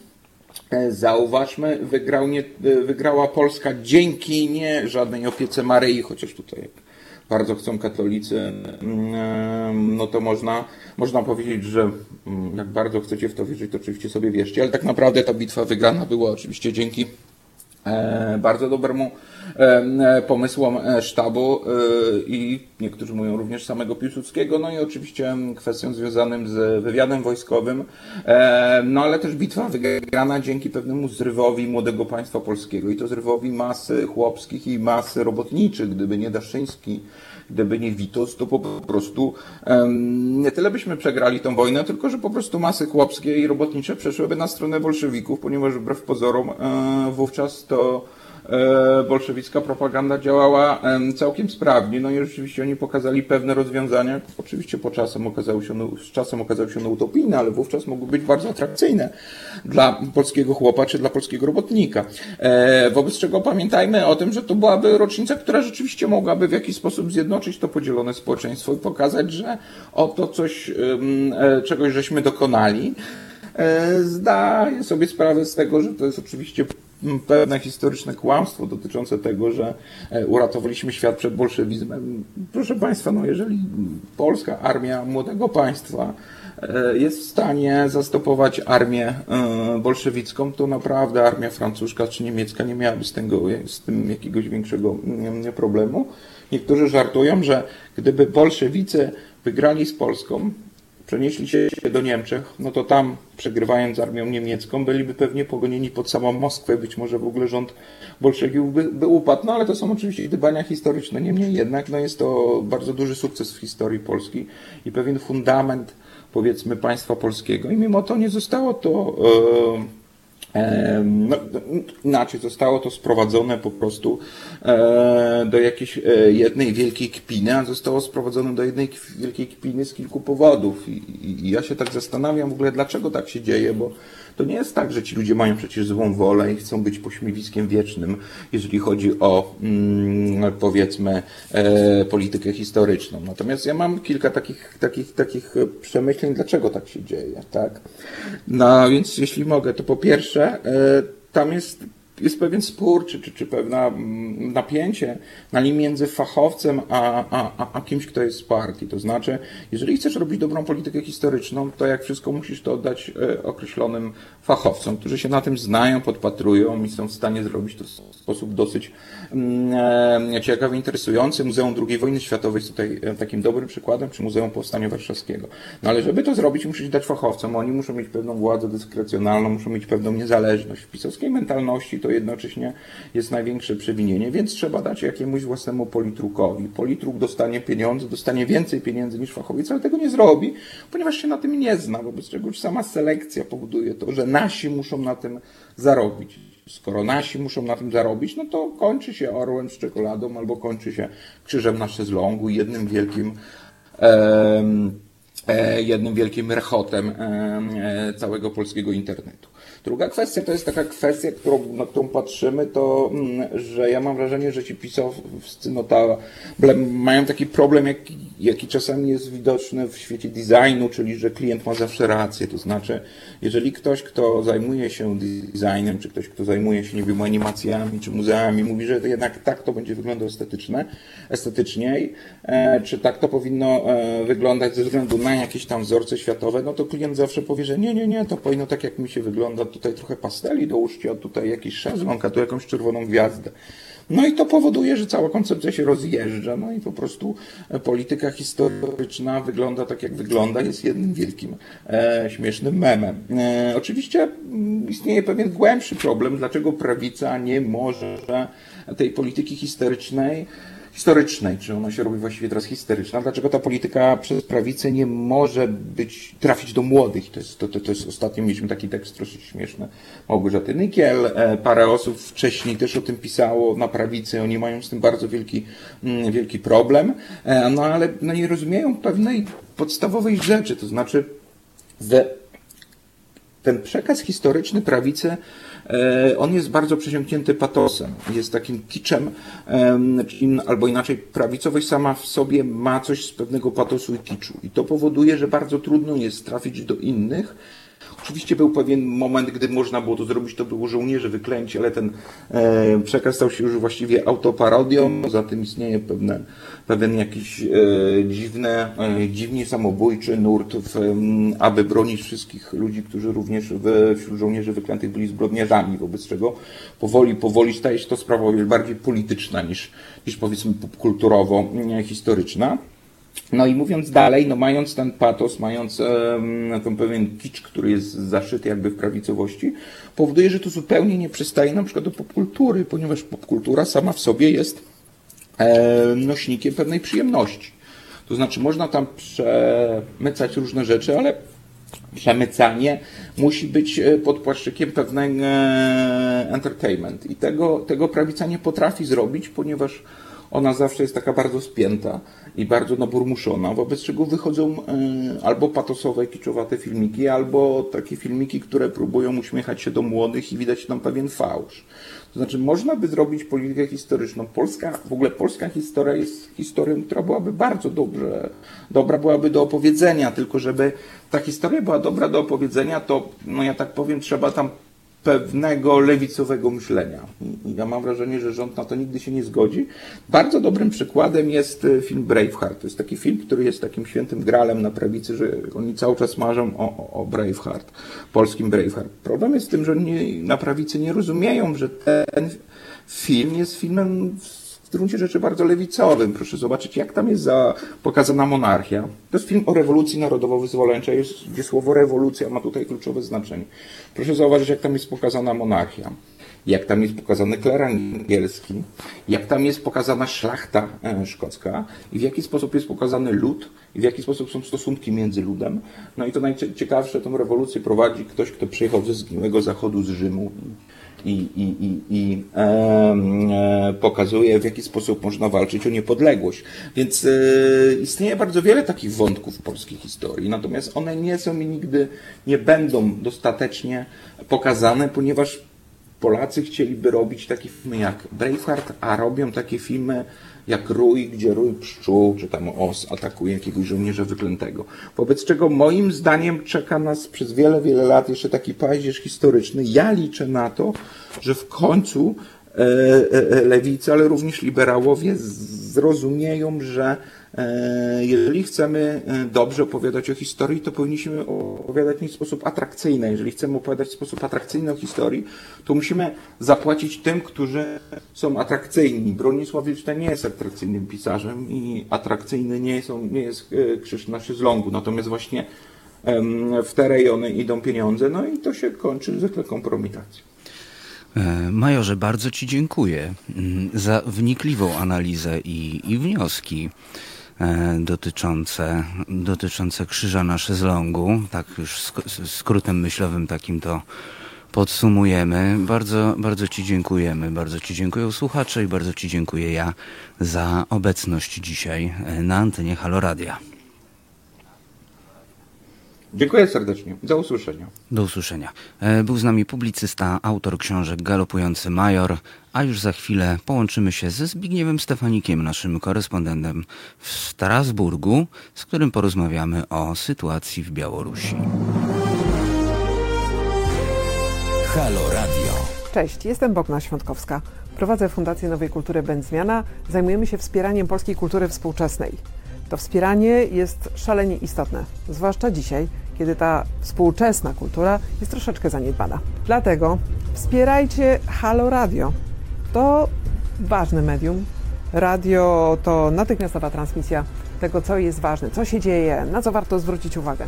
Zauważmy, wygrał nie, e, wygrała Polska dzięki nie żadnej opiece Maryi, chociaż tutaj bardzo chcą katolicy, mm, no to można, można powiedzieć, że mm, jak bardzo chcecie w to wierzyć, to oczywiście sobie wierzcie, ale tak naprawdę ta bitwa wygrana była oczywiście dzięki e, bardzo dobremu E, pomysłom e, sztabu e, i niektórzy mówią również samego Piłsudskiego, no i oczywiście kwestią związanym z wywiadem wojskowym, no ale też bitwa wygrana dzięki pewnemu zrywowi młodego państwa polskiego. I to zrywowi masy chłopskich i masy robotniczych, gdyby nie Daszyński, gdyby nie Witos, to po prostu nie tyle byśmy przegrali tą wojnę, tylko że po prostu masy chłopskie i robotnicze przeszłyby na stronę bolszewików, ponieważ wbrew pozorom wówczas to E, bolszewicka propaganda działała całkiem sprawnie. No i rzeczywiście oni pokazali pewne rozwiązania. Oczywiście po czasem okazały się, z czasem okazały się one utopijne, ale wówczas mogły być bardzo atrakcyjne dla polskiego chłopa czy dla polskiego robotnika. E, wobec czego pamiętajmy o tym, że to byłaby rocznica, która rzeczywiście mogłaby w jakiś sposób zjednoczyć to podzielone społeczeństwo i pokazać, że oto coś, e, czegoś żeśmy dokonali. Zdaję sobie sprawę z tego, że to jest oczywiście pewne historyczne kłamstwo dotyczące tego, że e, uratowaliśmy świat przed bolszewizmem. Proszę Państwa, no jeżeli polska armia młodego państwa e, jest w stanie zastopować armię e, bolszewicką, to naprawdę armia francuska czy niemiecka nie miałaby z, tego, z tym jakiegoś większego problemu. Niektórzy żartują, że gdyby bolszewicy wygrali z Polską, przenieśli się do Niemczech, no to tam, przegrywając z armią niemiecką, byliby pewnie pogonieni pod samą Moskwę, być może w ogóle rząd bolszewików by, by upadł, no ale to są oczywiście gdybania historyczne. Niemniej jednak no jest to bardzo duży sukces w historii Polski i pewien fundament, powiedzmy, państwa polskiego. I mimo to nie zostało to... Yy, no, inaczej zostało to sprowadzone po prostu e, do jakiejś e, jednej wielkiej kpiny, a zostało sprowadzone do jednej wielkiej kpiny z kilku powodów. I, I, ja się tak zastanawiam w ogóle, dlaczego tak się dzieje, bo to nie jest tak, że ci ludzie mają przecież złą wolę i chcą być pośmiewiskiem wiecznym, jeżeli chodzi o, mm, powiedzmy, e, politykę historyczną. Natomiast ja mam kilka takich, takich, takich przemyśleń, dlaczego tak się dzieje, tak? No więc jeśli mogę, to po pierwsze, e, tam jest jest pewien spór, czy, czy, czy pewne mm, napięcie na linii między fachowcem a, a, a kimś, kto jest z partii. To znaczy, jeżeli chcesz robić dobrą politykę historyczną, to jak wszystko musisz to oddać e, określonym fachowcom, którzy się na tym znają, podpatrują i są w stanie zrobić to w sposób dosyć mm, e, ciekawy, interesujący. Muzeum II wojny światowej jest tutaj e, takim dobrym przykładem, czy Muzeum Powstania Warszawskiego. No ale żeby to zrobić, musisz dać fachowcom. Oni muszą mieć pewną władzę dyskrecjonalną, muszą mieć pewną niezależność. W pisowskiej mentalności to jednocześnie jest największe przewinienie, więc trzeba dać jakiemuś własnemu politrukowi. Politruk dostanie pieniądze, dostanie więcej pieniędzy niż fachowiec, ale tego nie zrobi, ponieważ się na tym nie zna, wobec czego już sama selekcja powoduje to, że nasi muszą na tym zarobić. Skoro nasi muszą na tym zarobić, no to kończy się orłem z czekoladą albo kończy się krzyżem na szezlongu jednym wielkim e, jednym wielkim rechotem e, całego polskiego internetu. Druga kwestia to jest taka kwestia, którą, na którą patrzymy, to mm, że ja mam wrażenie, że ci pisowscy notable mają taki problem, jaki, jaki czasami jest widoczny w świecie designu, czyli że klient ma zawsze rację. To znaczy, jeżeli ktoś, kto zajmuje się designem, czy ktoś, kto zajmuje się, nie wiem, animacjami, czy muzeami, mówi, że jednak tak to będzie wyglądać estetyczne, estetyczniej, e, czy tak to powinno e, wyglądać ze względu na jakieś tam wzorce światowe, no to klient zawsze powie, że nie, nie, nie, to powinno tak, jak mi się wygląda, tutaj trochę pasteli dołóżcie, a tutaj jakiś szezlong, a tu jakąś czerwoną gwiazdę. No i to powoduje, że cała koncepcja się rozjeżdża, no i po prostu polityka historyczna wygląda tak, jak wygląda, jest jednym wielkim e, śmiesznym memem. E, oczywiście mm, istnieje pewien głębszy problem, dlaczego prawica nie może tej polityki historycznej historycznej, czy ona się robi właściwie teraz historyczna, dlaczego ta polityka przez prawicę nie może być, trafić do młodych. To jest, to, to, to jest ostatnio mieliśmy taki tekst troszeczkę śmieszny Małgorzaty Nykiel, e, parę osób wcześniej też o tym pisało na prawicy, oni mają z tym bardzo wielki, mm, wielki problem, e, no ale no nie rozumieją pewnej podstawowej rzeczy, to znaczy że ten przekaz historyczny prawicy on jest bardzo przesiąknięty patosem, jest takim kiczem, albo inaczej prawicowość sama w sobie ma coś z pewnego patosu i kiczu. I to powoduje, że bardzo trudno jest trafić do innych, Oczywiście był pewien moment, gdy można było to zrobić, to było żołnierze wyklęci, ale ten e, przekaz stał się już właściwie autoparodią, za tym istnieje pewne, pewien jakiś e, dziwny, e, dziwnie samobójczy nurt, w, aby bronić wszystkich ludzi, którzy również w, wśród żołnierzy wyklętych byli zbrodniarzami, wobec czego powoli, powoli staje się to sprawa bardziej polityczna niż, niż powiedzmy popkulturowo-historyczna. No i mówiąc dalej, no mając ten patos, mając um, ten pewien kicz, który jest zaszyty jakby w prawicowości, powoduje, że to zupełnie nie przystaje na przykład do popkultury, ponieważ popkultura sama w sobie jest e, nośnikiem pewnej przyjemności. To znaczy można tam przemycać różne rzeczy, ale przemycanie musi być e, pod płaszczykiem pewnego e, entertainment. I tego, tego prawica nie potrafi zrobić, ponieważ ona zawsze jest taka bardzo spięta i bardzo naburmuszona, wobec czego wychodzą e, albo patosowe, kiczowate filmiki, albo takie filmiki, które próbują uśmiechać się do młodych i widać tam pewien fałsz. To znaczy, można by zrobić politykę historyczną. Polska, w ogóle polska historia jest historią, która byłaby bardzo dobrze, dobra byłaby do opowiedzenia, tylko żeby ta historia była dobra do opowiedzenia, to, no ja tak powiem, trzeba tam pewnego lewicowego myślenia. I ja mam wrażenie, że rząd na to nigdy się nie zgodzi. Bardzo dobrym przykładem jest e, film Braveheart. To jest taki film, który jest takim świętym gralem na prawicy, że oni cały czas marzą o, o Braveheart, polskim Braveheart. Problem jest w tym, że oni na prawicy nie rozumieją, że ten film jest filmem w gruncie rzeczy bardzo lewicowym. Proszę zobaczyć, jak tam jest za, pokazana monarchia. To jest film o rewolucji narodowo-wyzwoleńczej, gdzie słowo rewolucja ma tutaj kluczowe znaczenie. Proszę zauważyć, jak tam jest pokazana monarchia, jak tam jest pokazany kler angielski, jak tam jest pokazana szlachta e, szkocka i w jaki sposób jest pokazany lud i w jaki sposób są stosunki między ludem. No i to najciekawsze, tą rewolucję prowadzi ktoś, kto przyjechał ze zgniłego zachodu z Rzymu i, i, i, i e, pokazuje, w jaki sposób można walczyć o niepodległość. Więc e, istnieje bardzo wiele takich wątków w polskiej historii, natomiast one nie są i nigdy nie będą dostatecznie pokazane, ponieważ Polacy chcieliby robić takie filmy jak Braveheart, a robią takie filmy jak rój, gdzie rój pszczół, czy tam os atakuje jakiegoś żołnierza wyklętego. Wobec czego moim zdaniem czeka nas przez wiele, wiele lat jeszcze taki paździerz historyczny. Ja liczę na to, że w końcu lewicy, ale również liberałowie zrozumieją, że E, jeżeli chcemy e, dobrze opowiadać o historii, to powinniśmy opowiadać w sposób atrakcyjny. Jeżeli chcemy opowiadać w sposób atrakcyjny o historii, to musimy zapłacić tym, którzy są atrakcyjni. Bronisław Wilczny nie jest atrakcyjnym pisarzem i atrakcyjny nie, są, nie jest e, na szyzlongu. Natomiast właśnie w te rejony idą pieniądze, no i to się kończy zwykle kompromitacją. Majorze, bardzo Ci dziękuję mm, za wnikliwą analizę i, i wnioski. E, dotyczące, dotyczące krzyża na szezlongu. Tak już skrótem myślowym takim to podsumujemy. Bardzo, bardzo Ci dziękujemy. Bardzo Ci dziękuję słuchacze i bardzo Ci dziękuję ja za obecność dzisiaj e, na antenie Haloradia. Dziękuję serdecznie. Do usłyszenia. Do usłyszenia. E, był z nami publicysta, autor książek Galopujący Major, a już za chwilę połączymy się ze Zbigniewem Stefanikiem, naszym korespondentem w Strasburgu, z którym porozmawiamy o sytuacji w Białorusi. Halo Radio. Cześć, jestem Bogna Świątkowska. Prowadzę Fundację Nowej Kultury Będzmiana. Zajmujemy się wspieraniem polskiej kultury współczesnej. To wspieranie jest szalenie istotne, zwłaszcza dzisiaj, kiedy ta współczesna kultura jest troszeczkę zaniedbana. Dlatego wspierajcie Halo Radio. To ważne medium. Radio to natychmiastowa transmisja tego, co jest ważne, co się dzieje, na co warto zwrócić uwagę.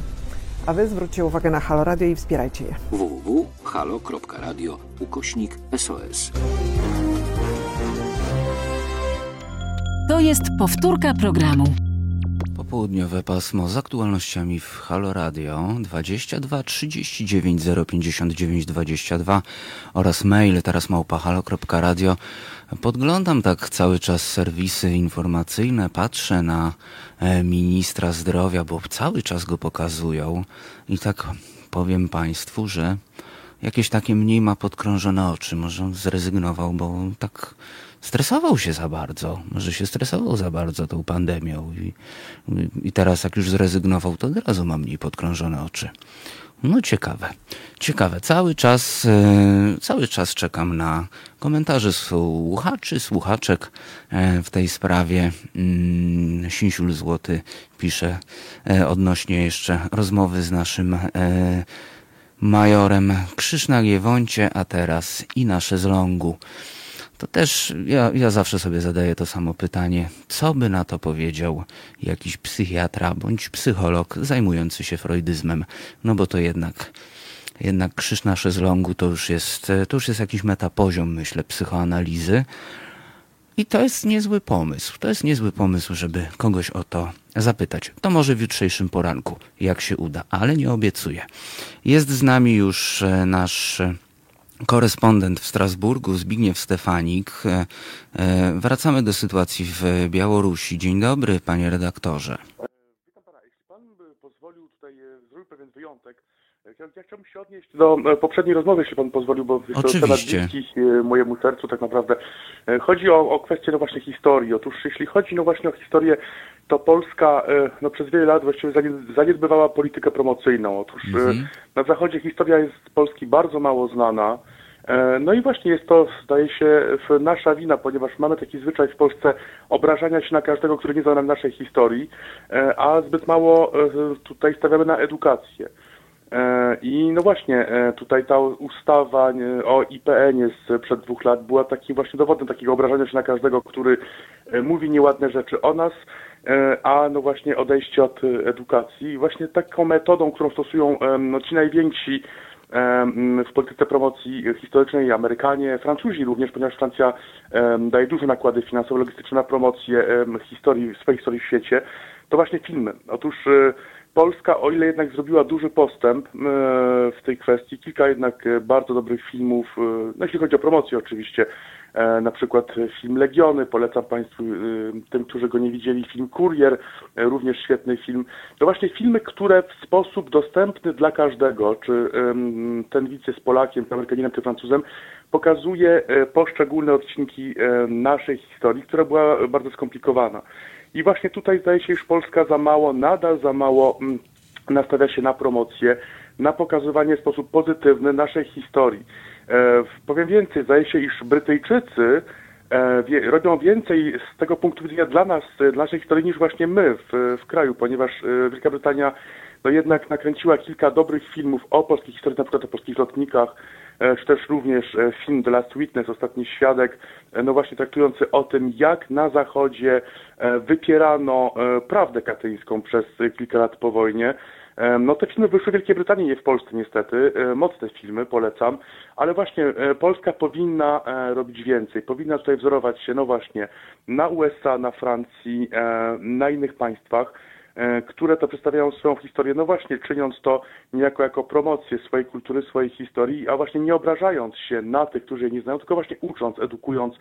A wy zwróćcie uwagę na Halo Radio i wspierajcie je. www.halo.radio ukośnik SOS. jest powtórka programu. Popołudniowe pasmo z aktualnościami w Halo Radio 22 39 059 22 oraz mail teraz małpahalo.radio. Podglądam tak cały czas serwisy informacyjne, patrzę na e, ministra zdrowia, bo cały czas go pokazują i tak powiem Państwu, że jakieś takie mniej ma podkrążone oczy. Może on zrezygnował, bo tak stresował się za bardzo. Może się stresował za bardzo tą pandemią i, i teraz jak już zrezygnował, to od razu ma mniej podkrążone oczy. No ciekawe, ciekawe. Cały czas, e, cały czas czekam na komentarze słuchaczy, słuchaczek e, w tej sprawie. Mm, Sinsiul Złoty pisze e, odnośnie jeszcze rozmowy z naszym majorem Krzyż na Giewoncie, a teraz i nasze z Longu to też ja, ja zawsze sobie zadaję to samo pytanie, co by na to powiedział jakiś psychiatra bądź psycholog zajmujący się freudyzmem, no bo to jednak jednak krzyż na to już jest, to już jest jakiś metapoziom, myślę, psychoanalizy. I to jest niezły pomysł. To jest niezły pomysł, żeby kogoś o to zapytać. To może w jutrzejszym poranku, jak się uda, ale nie obiecuję. Jest z nami już e, nasz korespondent w Strasburgu, Zbigniew Stefanik. E, e, wracamy do sytuacji w Białorusi. Dzień dobry, panie redaktorze. Witam pana. Jeśli pan by pozwolił tutaj e, zrobić pewien wyjątek, ja chciałbym się odnieść do poprzedniej rozmowy, jeśli pan pozwolił, bo jest to temat bliski mojemu sercu tak naprawdę. Chodzi o, o kwestię no właśnie historii. Otóż jeśli chodzi no właśnie o historię, to Polska no przez wiele lat właściwie zaniedbywała politykę promocyjną. Otóż mhm. na Zachodzie historia jest z Polski bardzo mało znana. E, no i właśnie jest to, zdaje się, nasza wina, ponieważ mamy taki zwyczaj w Polsce obrażania się na każdego, który nie zna nam naszej historii, e, a zbyt mało e, tutaj stawiamy na edukację. I no właśnie, tutaj ta ustawa o IPN-ie sprzed dwóch lat była takim właśnie dowodem takiego obrażania się na każdego, który mówi nieładne rzeczy o nas, a no właśnie odejście od edukacji. I właśnie taką metodą, którą stosują no, ci najwięksi w polityce promocji historycznej Amerykanie, Francuzi również, ponieważ Francja daje duże nakłady finansowe, logistyczne na promocję historii, swojej historii w świecie, to właśnie filmy. Otóż e, Polska, o ile jednak zrobiła duży postęp e, w tej kwestii, kilka jednak e, bardzo dobrych filmów, no jeśli chodzi o promocję oczywiście, E, na przykład film Legiony, polecam Państwu, tym, którzy go nie widzieli, film Kurier, e, również świetny film. To właśnie filmy, które w sposób dostępny dla każdego, czy ten widz jest Polakiem, czy Amerykaninem, czy Francuzem, pokazuje e, poszczególne odcinki naszej historii, która była bardzo skomplikowana. I właśnie tutaj zdaje się, iż Polska za mało, nadal za mało mm, nastawia się na promocję, na pokazywanie w sposób pozytywny naszej historii. E, powiem więcej, zdaje się, iż Brytyjczycy e, wie, robią więcej z tego punktu widzenia dla nas, dla naszej historii, niż właśnie my w, w kraju, ponieważ e, Wielka Brytania no jednak nakręciła kilka dobrych filmów o polskiej historii, na przykład o polskich lotnikach, też również film The Last Witness, Ostatni Świadek, no właśnie traktujący o tym, jak na Zachodzie wypierano prawdę katyńską przez kilka lat po wojnie. No te filmy wyszły w Wielkiej Brytanii, nie w Polsce niestety. Mocne filmy, polecam. Ale właśnie e, Polska powinna e, robić więcej. Powinna tutaj wzorować się, no właśnie, na USA, na Francji, e, na innych państwach, które to przedstawiają swoją historię, no właśnie czyniąc to niejako jako promocję swojej kultury, swojej historii, a właśnie nie obrażając się na tych, którzy jej nie znają, tylko właśnie ucząc, edukując,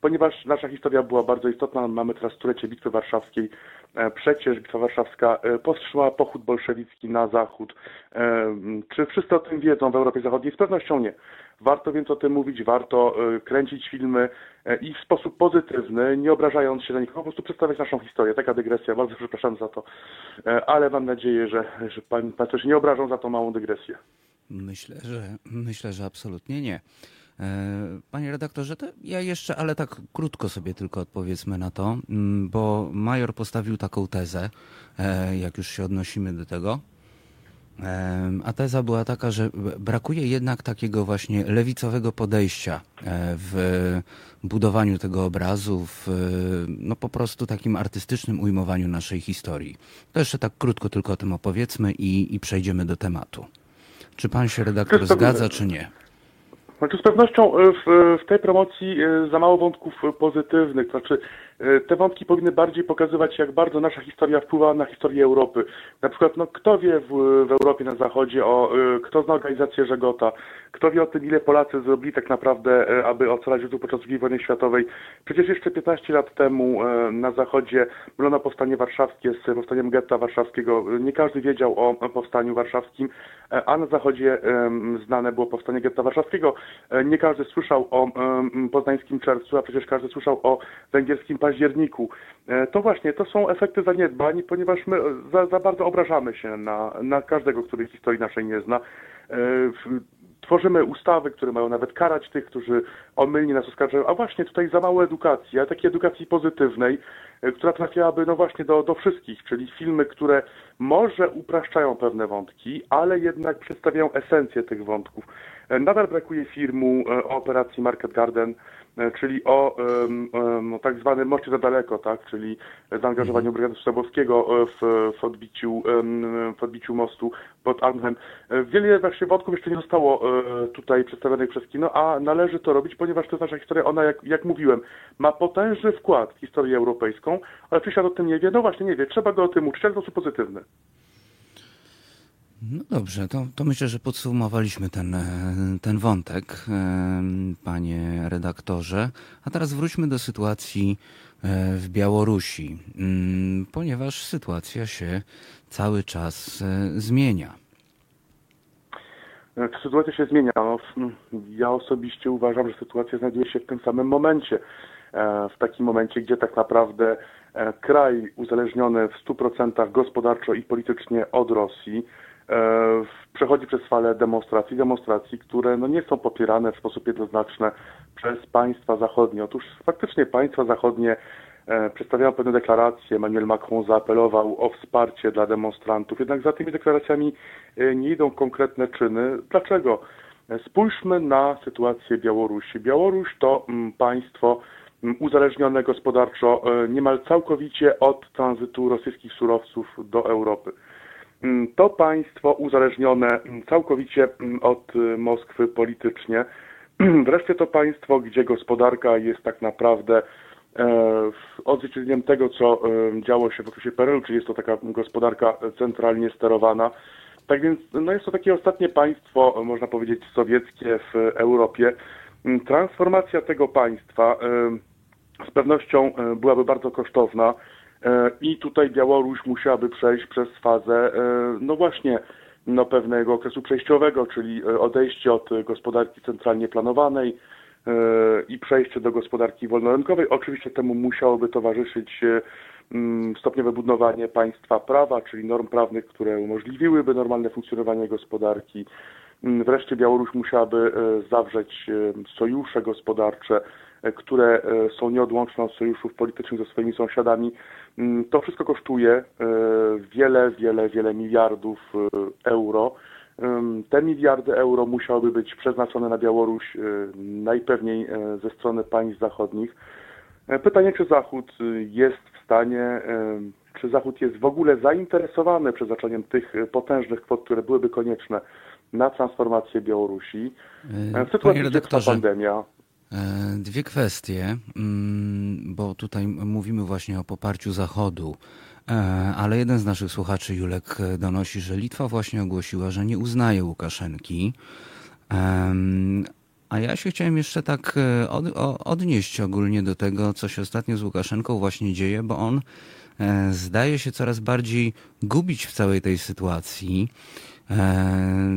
ponieważ nasza historia była bardzo istotna. Mamy teraz stulecie Bitwy Warszawskiej. E, przecież Bitwa Warszawska e, powstrzymała pochód bolszewicki na zachód. E, czy wszyscy o tym wiedzą w Europie Zachodniej? Z pewnością nie. Warto więc o tym mówić, warto kręcić filmy i w sposób pozytywny, nie obrażając się na nich, po prostu przedstawiać naszą historię. Taka dygresja, bardzo przepraszam za to, ale mam nadzieję, że, że Państwo się nie obrażą za tą małą dygresję. Myślę, że myślę, że absolutnie nie. E, panie redaktorze, to ja jeszcze, ale tak krótko sobie tylko odpowiedzmy na to, mm, bo Major postawił taką tezę, e, jak już się odnosimy do tego. E, a teza była taka, że brakuje jednak takiego właśnie lewicowego podejścia w budowaniu tego obrazu, w no po prostu takim artystycznym ujmowaniu naszej historii. To jeszcze tak krótko tylko o tym opowiedzmy i, i przejdziemy do tematu. Czy pan się redaktor zgadza, czy nie? Znaczy z pewnością e, w, w tej promocji e, za mało wątków pozytywnych, znaczy E, te wątki powinny bardziej pokazywać, jak bardzo nasza historia wpływa na historię Europy. Na przykład, no, kto wie w, w Europie na Zachodzie, o, e, kto zna organizację Żegota, kto wie o tym, ile Polacy zrobili tak naprawdę, e, aby ocalać tu podczas II wojny światowej. Przecież jeszcze 15 lat temu na Zachodzie mlono powstanie warszawskie z powstaniem getta warszawskiego. Nie każdy wiedział o powstaniu warszawskim, a na Zachodzie znane było powstanie getta warszawskiego. Nie każdy słyszał o poznańskim czerwcu, a przecież każdy słyszał o węgierskim październiku. E, to właśnie, to są efekty zaniedbań, ponieważ my za, za bardzo obrażamy się na, na każdego, który historii naszej nie zna. E, tworzymy ustawy, które mają nawet karać tych, którzy omylnie nas oskarżają, a właśnie tutaj za mało edukacji, a takiej edukacji pozytywnej, e, która trafiałaby no właśnie do, do wszystkich, czyli filmy, które może upraszczają pewne wątki, ale jednak przedstawiają esencję tych wątków. Nadal brakuje filmu o operacji Market Garden, E, czyli o um, tak zwanym moście za daleko, tak, czyli zaangażowaniu mhm. Brygady Sztabowskiego e, w, w, odbiciu, w odbiciu mostu pod Arnhem. E, wiele właśnie wątków jeszcze nie zostało tutaj przedstawionych przez kino, a należy to robić, ponieważ to jest nasza historia, ona, jak, jak mówiłem, ma potężny wkład w historię europejską, ale czy świat o tym nie wie? No właśnie nie wie, trzeba go o tym uczyć, ale w sposób pozytywny. No dobrze, to, to myślę, że podsumowaliśmy ten, e, ten wątek, e, panie redaktorze. A teraz wróćmy do sytuacji e, w Białorusi, mm, ponieważ sytuacja się cały czas zmienia. Sytuacja się zmienia. No, ja osobiście uważam, że sytuacja znajduje się w tym samym momencie. W takim momencie, gdzie tak naprawdę kraj uzależniony w 100% gospodarczo i politycznie od Rosji, przechodzi przez falę demonstracji, demonstracji, które no nie są popierane w sposób jednoznaczny przez państwa zachodnie. Otóż faktycznie państwa zachodnie e, przedstawiają pewne deklaracje. Emmanuel Macron zaapelował o wsparcie dla demonstrantów, jednak za tymi deklaracjami e, nie idą konkretne czyny. Dlaczego? Spójrzmy na sytuację Białorusi. Białoruś to mm, państwo mm, uzależnione gospodarczo niemal całkowicie od tranzytu rosyjskich surowców do Europy. Mm, to państwo uzależnione mm, całkowicie mm, od y, Moskwy politycznie. Wreszcie to państwo, gdzie gospodarka jest tak naprawdę e, odzwierciedleniem tego, co e, działo się w okresie PRL, czyli jest to taka gospodarka centralnie sterowana. Tak więc no jest to takie ostatnie państwo, można powiedzieć, sowieckie w Europie. Transformacja tego państwa e, z pewnością byłaby bardzo kosztowna. E, I tutaj Białoruś musiałaby przejść przez fazę, e, no właśnie, no pewnego okresu przejściowego, czyli e, odejście od gospodarki centralnie planowanej i przejście do gospodarki wolnorynkowej. Oczywiście temu musiałoby towarzyszyć mm, stopniowe budowanie państwa prawa, czyli norm prawnych, które umożliwiłyby normalne funkcjonowanie gospodarki. Mm, wreszcie Białoruś musiałaby zawrzeć sojusze gospodarcze, które są nieodłączne od sojuszów politycznych ze swoimi sąsiadami. Mm, to wszystko kosztuje e, wiele, wiele, wiele miliardów e, euro. Te miliardy euro musiałyby być przeznaczone na Białoruś e, najpewniej ze strony państw zachodnich. Pytanie, czy Zachód jest w stanie, czy Zachód jest w ogóle zainteresowany przeznaczeniem tych potężnych kwot, które byłyby konieczne na transformację Białorusi. W sytuacji, trwa pandemia. E, dwie kwestie, mm, bo tutaj mówimy właśnie o poparciu Zachodu, e, ale jeden z naszych słuchaczy, Julek, donosi, że Litwa właśnie ogłosiła, że nie uznaje Łukaszenki. A ja się chciałem jeszcze tak e, od, odnieść ogólnie do tego, co się ostatnio z Łukaszenką właśnie dzieje, bo on zdaje się coraz bardziej gubić w całej tej sytuacji.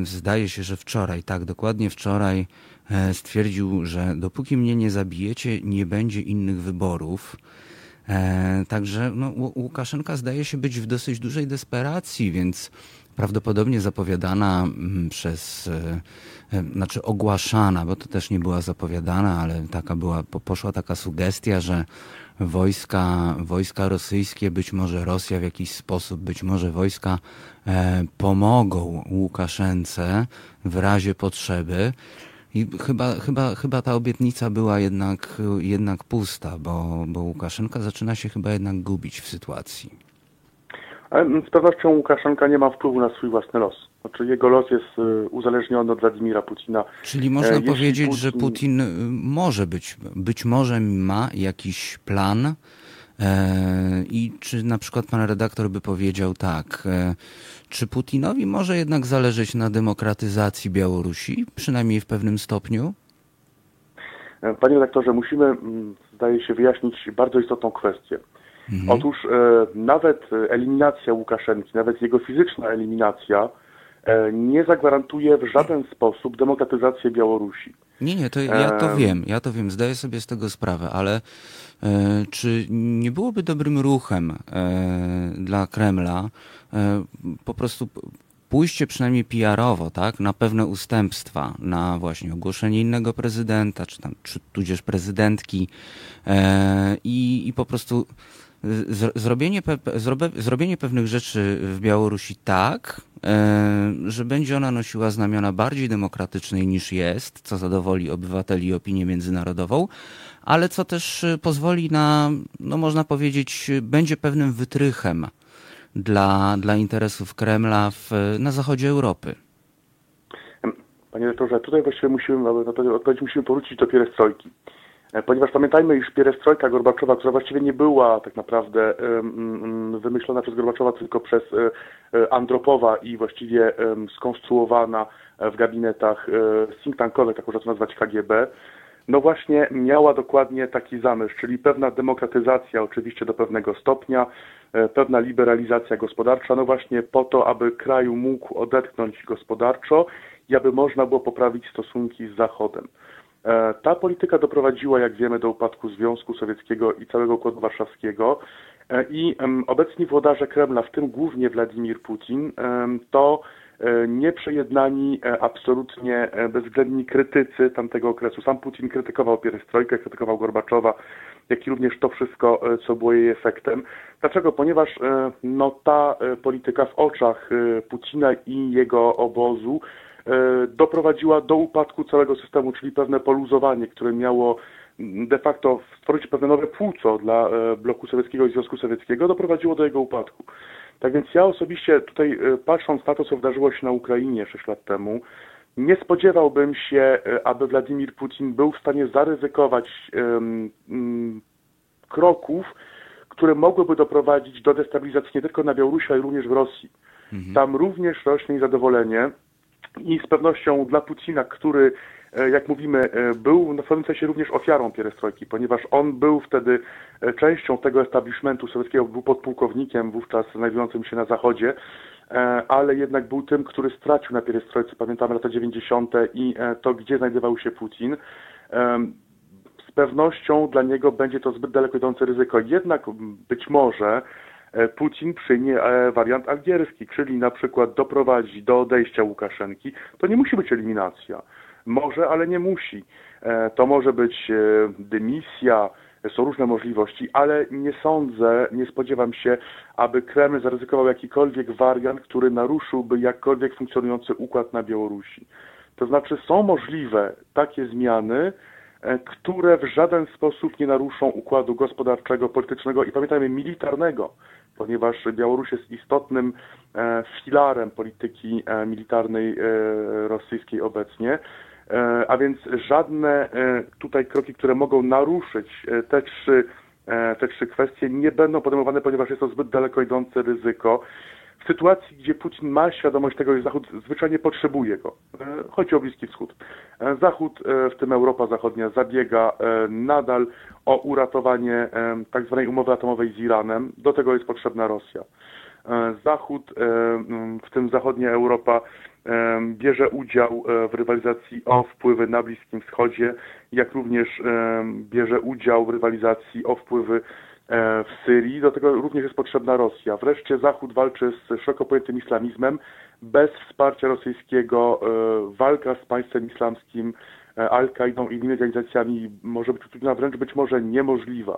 Zdaje się, że wczoraj, tak, dokładnie wczoraj, E, stwierdził, że dopóki mnie nie zabijecie, nie będzie innych wyborów. E, także no, Łukaszenka zdaje się być w dosyć dużej desperacji, więc prawdopodobnie zapowiadana mm, przez, e, znaczy ogłaszana, bo to też nie była zapowiadana, ale taka była, poszła taka sugestia, że wojska, wojska rosyjskie, być może Rosja w jakiś sposób, być może wojska pomogą Łukaszence w razie potrzeby. I chyba, chyba, chyba ta obietnica była jednak, jednak pusta, bo, bo Łukaszenka zaczyna się chyba jednak gubić w sytuacji. z pewnością Łukaszenka nie ma wpływu na swój własny los. Znaczy jego los jest y, uzależniony od Władimira Putina. Czyli można e, powiedzieć, Putin... że Putin y, może być, być może ma jakiś plan I czy na przykład pan redaktor by powiedział tak, czy Putinowi może jednak zależeć na demokratyzacji Białorusi, przynajmniej w pewnym stopniu? Panie redaktorze, musimy, mm, zdaje się, wyjaśnić bardzo istotną kwestię. Mhm. Otóż e, nawet eliminacja Łukaszenki, nawet jego fizyczna eliminacja e, nie zagwarantuje w żaden sposób demokratyzacji Białorusi. Nie, nie, to ja to e... wiem, ja to wiem, zdaję sobie z tego sprawę, ale czy nie byłoby dobrym ruchem e, dla Kremla e, po prostu pójście przynajmniej PR-owo, tak, na pewne ustępstwa, na właśnie ogłoszenie innego prezydenta, czy tam, czy tudzież prezydentki i, i po prostu zrobienie, zrobienie pewnych rzeczy w Białorusi tak, e, że będzie ona nosiła znamiona bardziej demokratycznej niż jest, co zadowoli obywateli i opinię międzynarodową, ale co też pozwoli na, no można powiedzieć, będzie pewnym wytrychem dla, dla interesów Kremla w, na zachodzie Europy. Panie rektorze, tutaj właściwie musimy, na to odpowiedź musimy powrócić do pierestrojki. E, ponieważ pamiętajmy, iż pierestrojka Gorbaczowa, która właściwie nie była tak naprawdę wymyślona przez Gorbaczowa, tylko przez e, e, Andropowa i właściwie skonstruowana w gabinetach think tankowych, tak można to nazwać KGB, no właśnie miała dokładnie taki zamysł, czyli pewna demokratyzacja oczywiście do pewnego stopnia, pewna liberalizacja gospodarcza, no właśnie po to, aby kraju mógł odetchnąć gospodarczo i aby można było poprawić stosunki z Zachodem. E, ta polityka doprowadziła, jak wiemy, do upadku Związku Sowieckiego i całego Układu Warszawskiego. E, I obecni włodarze Kremla, w tym głównie Władimir Putin, to e, nieprzejednani, absolutnie bezwzględni krytycy tamtego okresu. Sam Putin krytykował pierestrojkę, krytykował Gorbaczowa, jak i również to wszystko, co było jej efektem. Dlaczego? Ponieważ no, ta polityka w oczach Putina i jego obozu E, doprowadziła do upadku całego systemu, czyli pewne poluzowanie, które miało de facto stworzyć pewne nowe płuco dla e, bloku sowieckiego i Związku Sowieckiego, doprowadziło do jego upadku. Tak więc ja osobiście tutaj e, patrząc na to, co wydarzyło się na Ukrainie 6 lat temu, nie spodziewałbym się, aby Władimir Putin był w stanie zaryzykować um, kroków, które mogłyby doprowadzić do destabilizacji nie tylko na Białorusi, ale również w Rosji. Mhm. Tam również rośnie niezadowolenie i z pewnością dla Putina, który, e, jak mówimy, e, był w pewnym sensie również ofiarą pierestrojki, ponieważ on był wtedy e, częścią tego establishmentu sowieckiego, był podpułkownikiem wówczas znajdującym się na zachodzie, ale jednak był tym, który stracił na pierestrojce, pamiętamy lata 90. i to, gdzie znajdował się Putin. Z pewnością dla niego będzie to zbyt daleko idące ryzyko. Jednak być może E, Putin przyjmie e, wariant algierski, czyli na przykład doprowadzi do odejścia Łukaszenki, to nie musi być eliminacja. Może, ale nie musi. E, to może być dymisja, są różne możliwości, ale nie sądzę, nie spodziewam się, aby Kreml zaryzykował jakikolwiek wariant, który naruszyłby jakkolwiek funkcjonujący układ na Białorusi. To znaczy są możliwe takie zmiany, które w żaden sposób nie naruszą układu gospodarczego, politycznego i pamiętajmy militarnego ponieważ Białoruś jest istotnym e, filarem polityki e, militarnej e, rosyjskiej obecnie. A więc żadne tutaj kroki, które mogą naruszyć te trzy, te trzy kwestie, nie będą podejmowane, ponieważ jest to zbyt daleko idące ryzyko w sytuacji, gdzie Putin ma świadomość tego, że Zachód zwyczajnie potrzebuje go. E, chodzi o Bliski Wschód. E, Zachód, e, w tym Europa Zachodnia, zabiega nadal o uratowanie tak zwanej umowy atomowej z Iranem. Do tego jest potrzebna Rosja. Zachód, w tym zachodnia Europa, bierze udział w rywalizacji o wpływy na Bliskim Wschodzie, jak również bierze udział w rywalizacji o wpływy E, w Syrii. Do tego również jest potrzebna Rosja. Wreszcie Zachód walczy z szeroko pojętym islamizmem. Bez wsparcia rosyjskiego e, walka z państwem islamskim, e, Al-Kaidą i innymi organizacjami może być utrudniona, wręcz być może niemożliwa.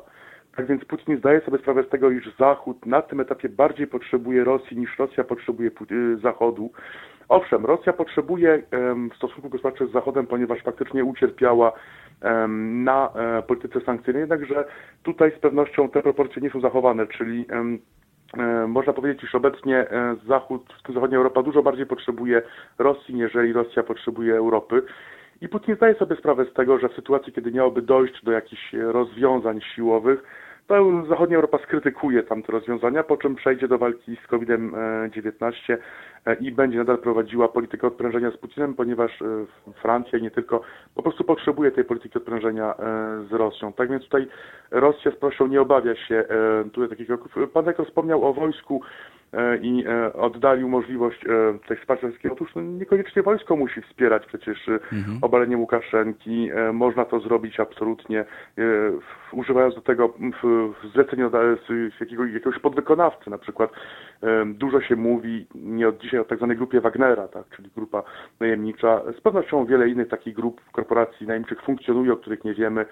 Tak więc Putin zdaje sobie sprawę z tego, iż Zachód na tym etapie bardziej potrzebuje Rosji niż Rosja potrzebuje Zachodu. Owszem, Rosja potrzebuje w stosunku gospodarczym z Zachodem, ponieważ faktycznie ucierpiała na e, polityce sankcyjnej, jednakże tutaj z pewnością te proporcje nie są zachowane, czyli e, można powiedzieć, iż obecnie e, Zachód, zachodnia Europa dużo bardziej potrzebuje Rosji, niżeli Rosja potrzebuje Europy. I Putin zdaje sobie sprawę z tego, że w sytuacji, kiedy miałoby dojść do jakichś rozwiązań siłowych, zachodnia Europa skrytykuje tamte rozwiązania, po czym przejdzie do walki z COVID-19 e, i będzie nadal prowadziła politykę odprężenia z Putinem, ponieważ e, Francja i nie tylko po prostu potrzebuje tej polityki odprężenia e, z Rosją. Tak więc tutaj Rosja z proszą nie obawia się tutaj kroków. Pan jako wspomniał o wojsku E, i e, oddalił możliwość e, tej wsparcia wszystkiego. Otóż no, niekoniecznie wojsko musi wspierać przecież mhm. obalenie Łukaszenki. Można to zrobić absolutnie, używając do tego jakiegoś, jakiegoś podwykonawcy. Na przykład dużo się mówi nie od dzisiaj o tak zwanej grupie Wagnera, tak, czyli grupa najemnicza. Z pewnością wiele innych takich grup korporacji najemniczych funkcjonuje, o których nie wiemy.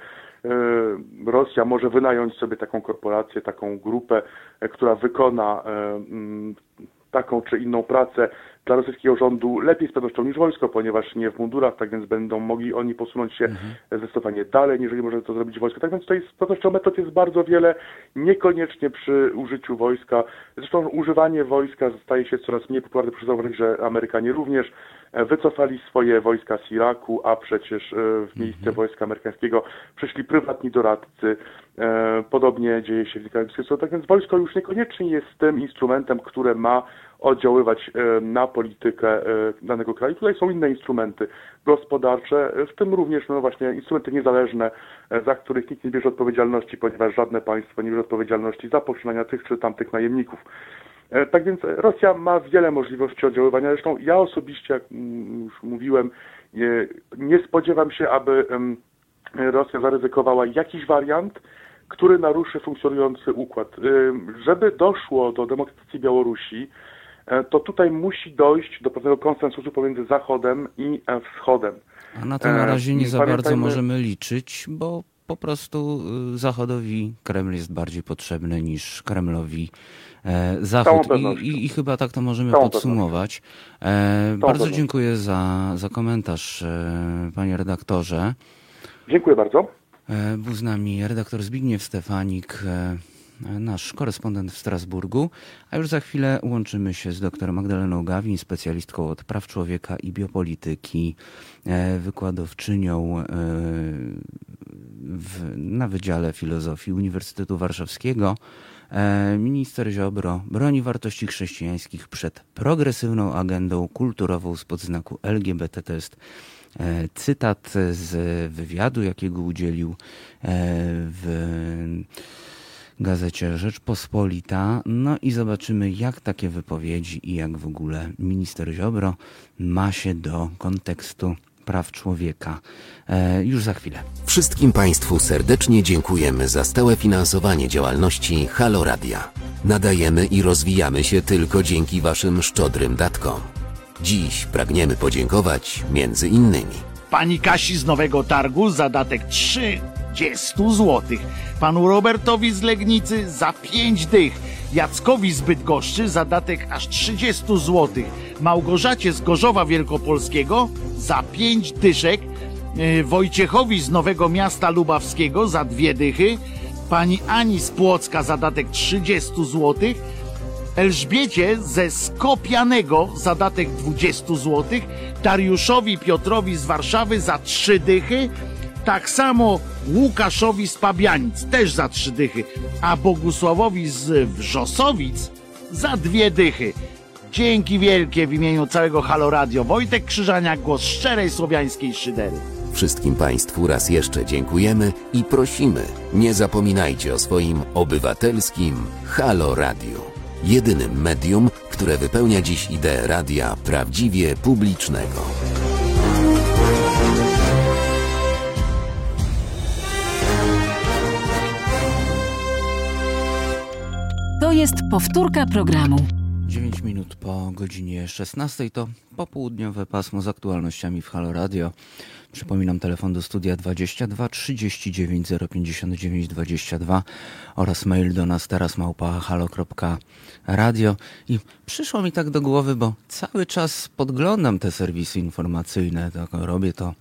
E, Rosja może wynająć sobie taką korporację, taką grupę, e, która wykona e, taką czy inną pracę dla rosyjskiego rządu lepiej z pewnością niż wojsko, ponieważ nie w mundurach, tak więc będą mogli oni posunąć się mhm. zdecydowanie dalej, jeżeli może to zrobić wojsko. Tak więc tutaj z pewnością metod jest bardzo wiele, niekoniecznie przy użyciu wojska. Zresztą używanie wojska staje się coraz mniej popularne, proszę zauważyć, że Amerykanie również wycofali swoje wojska z Iraku, a przecież e, w miejsce mhm. wojska amerykańskiego przyszli prywatni doradcy. E, podobnie dzieje się w Nikaragui. Tak więc wojsko już niekoniecznie jest tym instrumentem, które ma oddziaływać e, na politykę danego kraju. Tutaj są inne instrumenty gospodarcze, w tym również no właśnie instrumenty niezależne, za których nikt nie bierze odpowiedzialności, ponieważ żadne państwo nie bierze odpowiedzialności za poczynania tych czy tamtych najemników. E, tak więc Rosja ma wiele możliwości oddziaływania. Zresztą ja osobiście, jak już mówiłem, nie spodziewam się, aby Rosja zaryzykowała jakiś wariant, który naruszy funkcjonujący układ. Żeby doszło do demokratyzacji Białorusi, e, to tutaj musi dojść do pewnego konsensusu pomiędzy Zachodem i e, Wschodem. A na to na razie nie za bardzo możemy liczyć, bo po prostu y, Zachodowi Kreml jest bardziej potrzebny niż Kremlowi E, Zachód. I, i, I, chyba tak to możemy Całą podsumować. E, bardzo dziękuję za, za komentarz, e, panie redaktorze. Dziękuję bardzo. Był z nami redaktor Zbigniew Stefanik, nasz korespondent w Strasburgu, a już za chwilę łączymy się z dr Magdaleną Gawin, specjalistką od praw człowieka i biopolityki, wykładowczynią w, na Wydziale Filozofii Uniwersytetu Warszawskiego. E, minister Ziobro broni wartości chrześcijańskich przed progresywną agendą kulturową spod znaku LGBT. To jest e, cytat z wywiadu, jakiego udzielił e, w gazecie Rzeczpospolita. No i zobaczymy, jak takie wypowiedzi i jak w ogóle minister Ziobro ma się do kontekstu praw człowieka. E, już za chwilę. Wszystkim Państwu serdecznie dziękujemy za stałe finansowanie działalności Halo Radia. Nadajemy i rozwijamy się tylko dzięki Waszym szczodrym datkom. Dziś pragniemy podziękować między innymi pani Kasi z Nowego Targu za datek 30 zł, panu Robertowi z Legnicy za 5 dych, Jackowi z Bydgoszczy za datek aż 30 zł, Małgorzacie z Gorzowa Wielkopolskiego za 5 dyszek, yy, Wojciechowi z Nowego Miasta Lubawskiego za dwie dychy, pani Ani z Płocka za datek 30 zł, Elżbiecie ze Skopianego za datek 20 zł, Dariuszowi Piotrowi z Warszawy za 3 dychy, tak samo Łukaszowi z Pabianic też za 3 dychy, a Bogusławowi z Wrzosowic za dwie dychy. Dzięki wielkie w imieniu całego Halo Radio. Wojtek Krzyżania, głos szczerej słowiańskiej szydery. Wszystkim Państwu raz jeszcze dziękujemy i prosimy, nie zapominajcie o swoim obywatelskim Halo Radio jedynym medium, które wypełnia dziś ideę radia prawdziwie publicznego. Jest powtórka programu. 9 minut po godzinie 16 to popołudniowe pasmo z aktualnościami w Halo Radio. Przypominam telefon do studia 22 39 059 22 oraz mail do nas teraz małpa halo.radio i przyszło mi tak do głowy, bo cały czas podglądam te serwisy informacyjne, tak, robię to,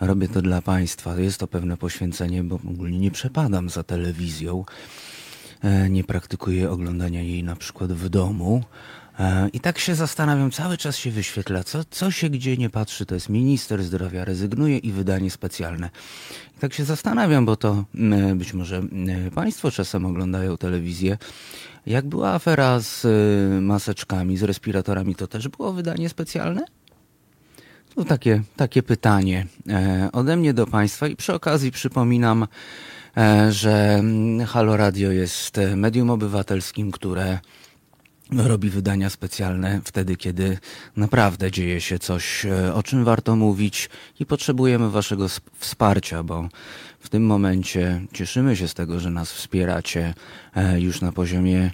robię to dla Państwa, jest to pewne poświęcenie, bo ogólnie nie przepadam za telewizją. E, nie praktykuję oglądania jej na przykład w domu. E, I tak się zastanawiam, cały czas się wyświetla, co, co się gdzie nie patrzy, to jest minister zdrowia, rezygnuje i wydanie specjalne. I tak się zastanawiam, bo to być może Państwo czasem oglądają telewizję. Jak była afera z maseczkami, z respiratorami, to też było wydanie specjalne? To takie, takie pytanie e, ode mnie do Państwa i przy okazji przypominam, e, że mm, Halo Radio jest medium obywatelskim, które robi wydania specjalne wtedy, kiedy naprawdę dzieje się coś, e, o czym warto mówić i potrzebujemy Waszego wsparcia, bo w tym momencie cieszymy się z tego, że nas wspieracie już na poziomie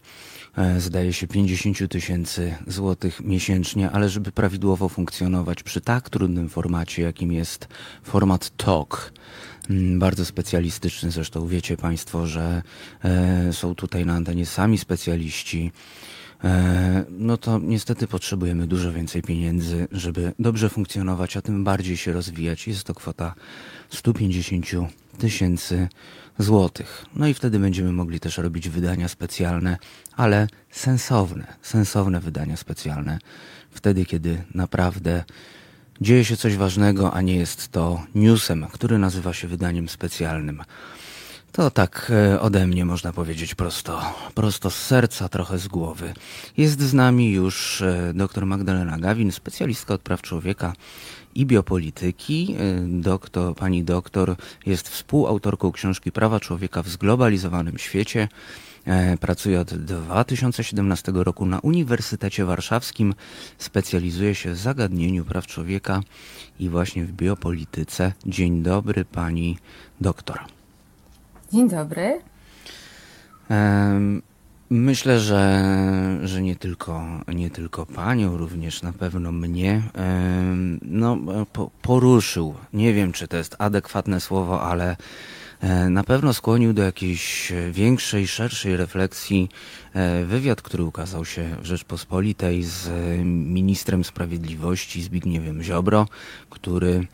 E, zdaje się 50 tysięcy złotych miesięcznie, ale żeby prawidłowo funkcjonować przy tak trudnym formacie, jakim jest format talk, bardzo specjalistyczny, zresztą wiecie Państwo, że e, są tutaj na antenie sami specjaliści, e, no to niestety potrzebujemy dużo więcej pieniędzy, żeby dobrze funkcjonować, a tym bardziej się rozwijać. Jest to kwota 150 tysięcy złotych. No i wtedy będziemy mogli też robić wydania specjalne, ale sensowne, sensowne wydania specjalne. Wtedy, kiedy naprawdę dzieje się coś ważnego, a nie jest to newsem, który nazywa się wydaniem specjalnym. To tak e, ode mnie można powiedzieć prosto, prosto z serca, trochę z głowy. Jest z nami już e, dr Magdalena Gawin, specjalistka od praw człowieka i biopolityki. Y, doktor, pani doktor jest współautorką książki Prawa Człowieka w zglobalizowanym świecie. E, pracuje od 2017 roku na Uniwersytecie Warszawskim. Specjalizuje się w zagadnieniu praw człowieka i właśnie w biopolityce. Dzień dobry, pani doktor. Dzień dobry. Myślę, że, że nie, tylko, nie tylko panią, również na pewno mnie no, po, poruszył. Nie wiem, czy to jest adekwatne słowo, ale e, na pewno skłonił do jakiejś większej, szerszej refleksji e, wywiad, który ukazał się w Rzeczpospolitej z ministrem sprawiedliwości Zbigniewem Ziobro, który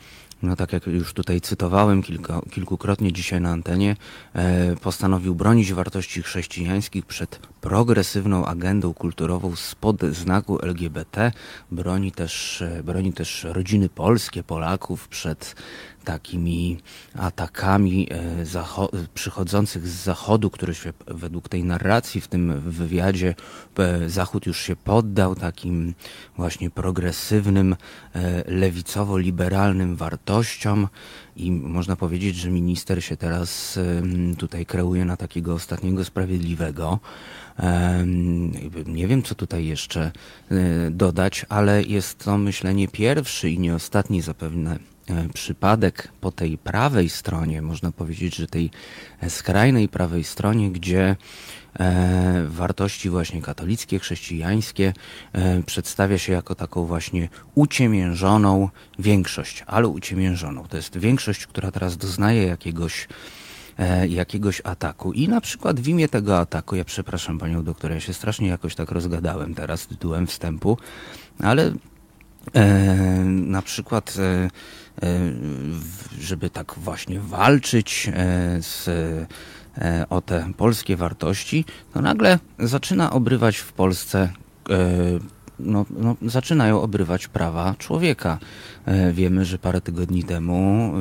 no tak jak już tutaj cytowałem kilka, kilkukrotnie dzisiaj na antenie, e, postanowił bronić wartości chrześcijańskich przed progresywną agendą kulturową spod znaku LGBT. Broni też, e, broni też rodziny polskie, Polaków przed takimi atakami e, przychodzących z zachodu, które się według tej narracji w tym wywiadzie e, Zachód już się poddał takim właśnie progresywnym, e, lewicowo-liberalnym wartościom i można powiedzieć, że minister się teraz tutaj kreuje na takiego ostatniego sprawiedliwego. Nie wiem, co tutaj jeszcze dodać, ale jest to myślenie pierwszy i nie ostatni zapewne przypadek po tej prawej stronie, można powiedzieć, że tej skrajnej prawej stronie, gdzie e, wartości właśnie katolickie, chrześcijańskie e, przedstawia się jako taką właśnie uciemiężoną większość, ale uciemiężoną. To jest większość, która teraz doznaje jakiegoś jakiegoś ataku. I na przykład w imię tego ataku, ja przepraszam panią doktor, ja się strasznie jakoś tak rozgadałem teraz tytułem wstępu, ale e, na przykład e, E, żeby tak właśnie walczyć e, z, e, o te polskie wartości, to nagle zaczyna obrywać w Polsce no, no, zaczynają obrywać prawa człowieka. wiemy, że parę tygodni temu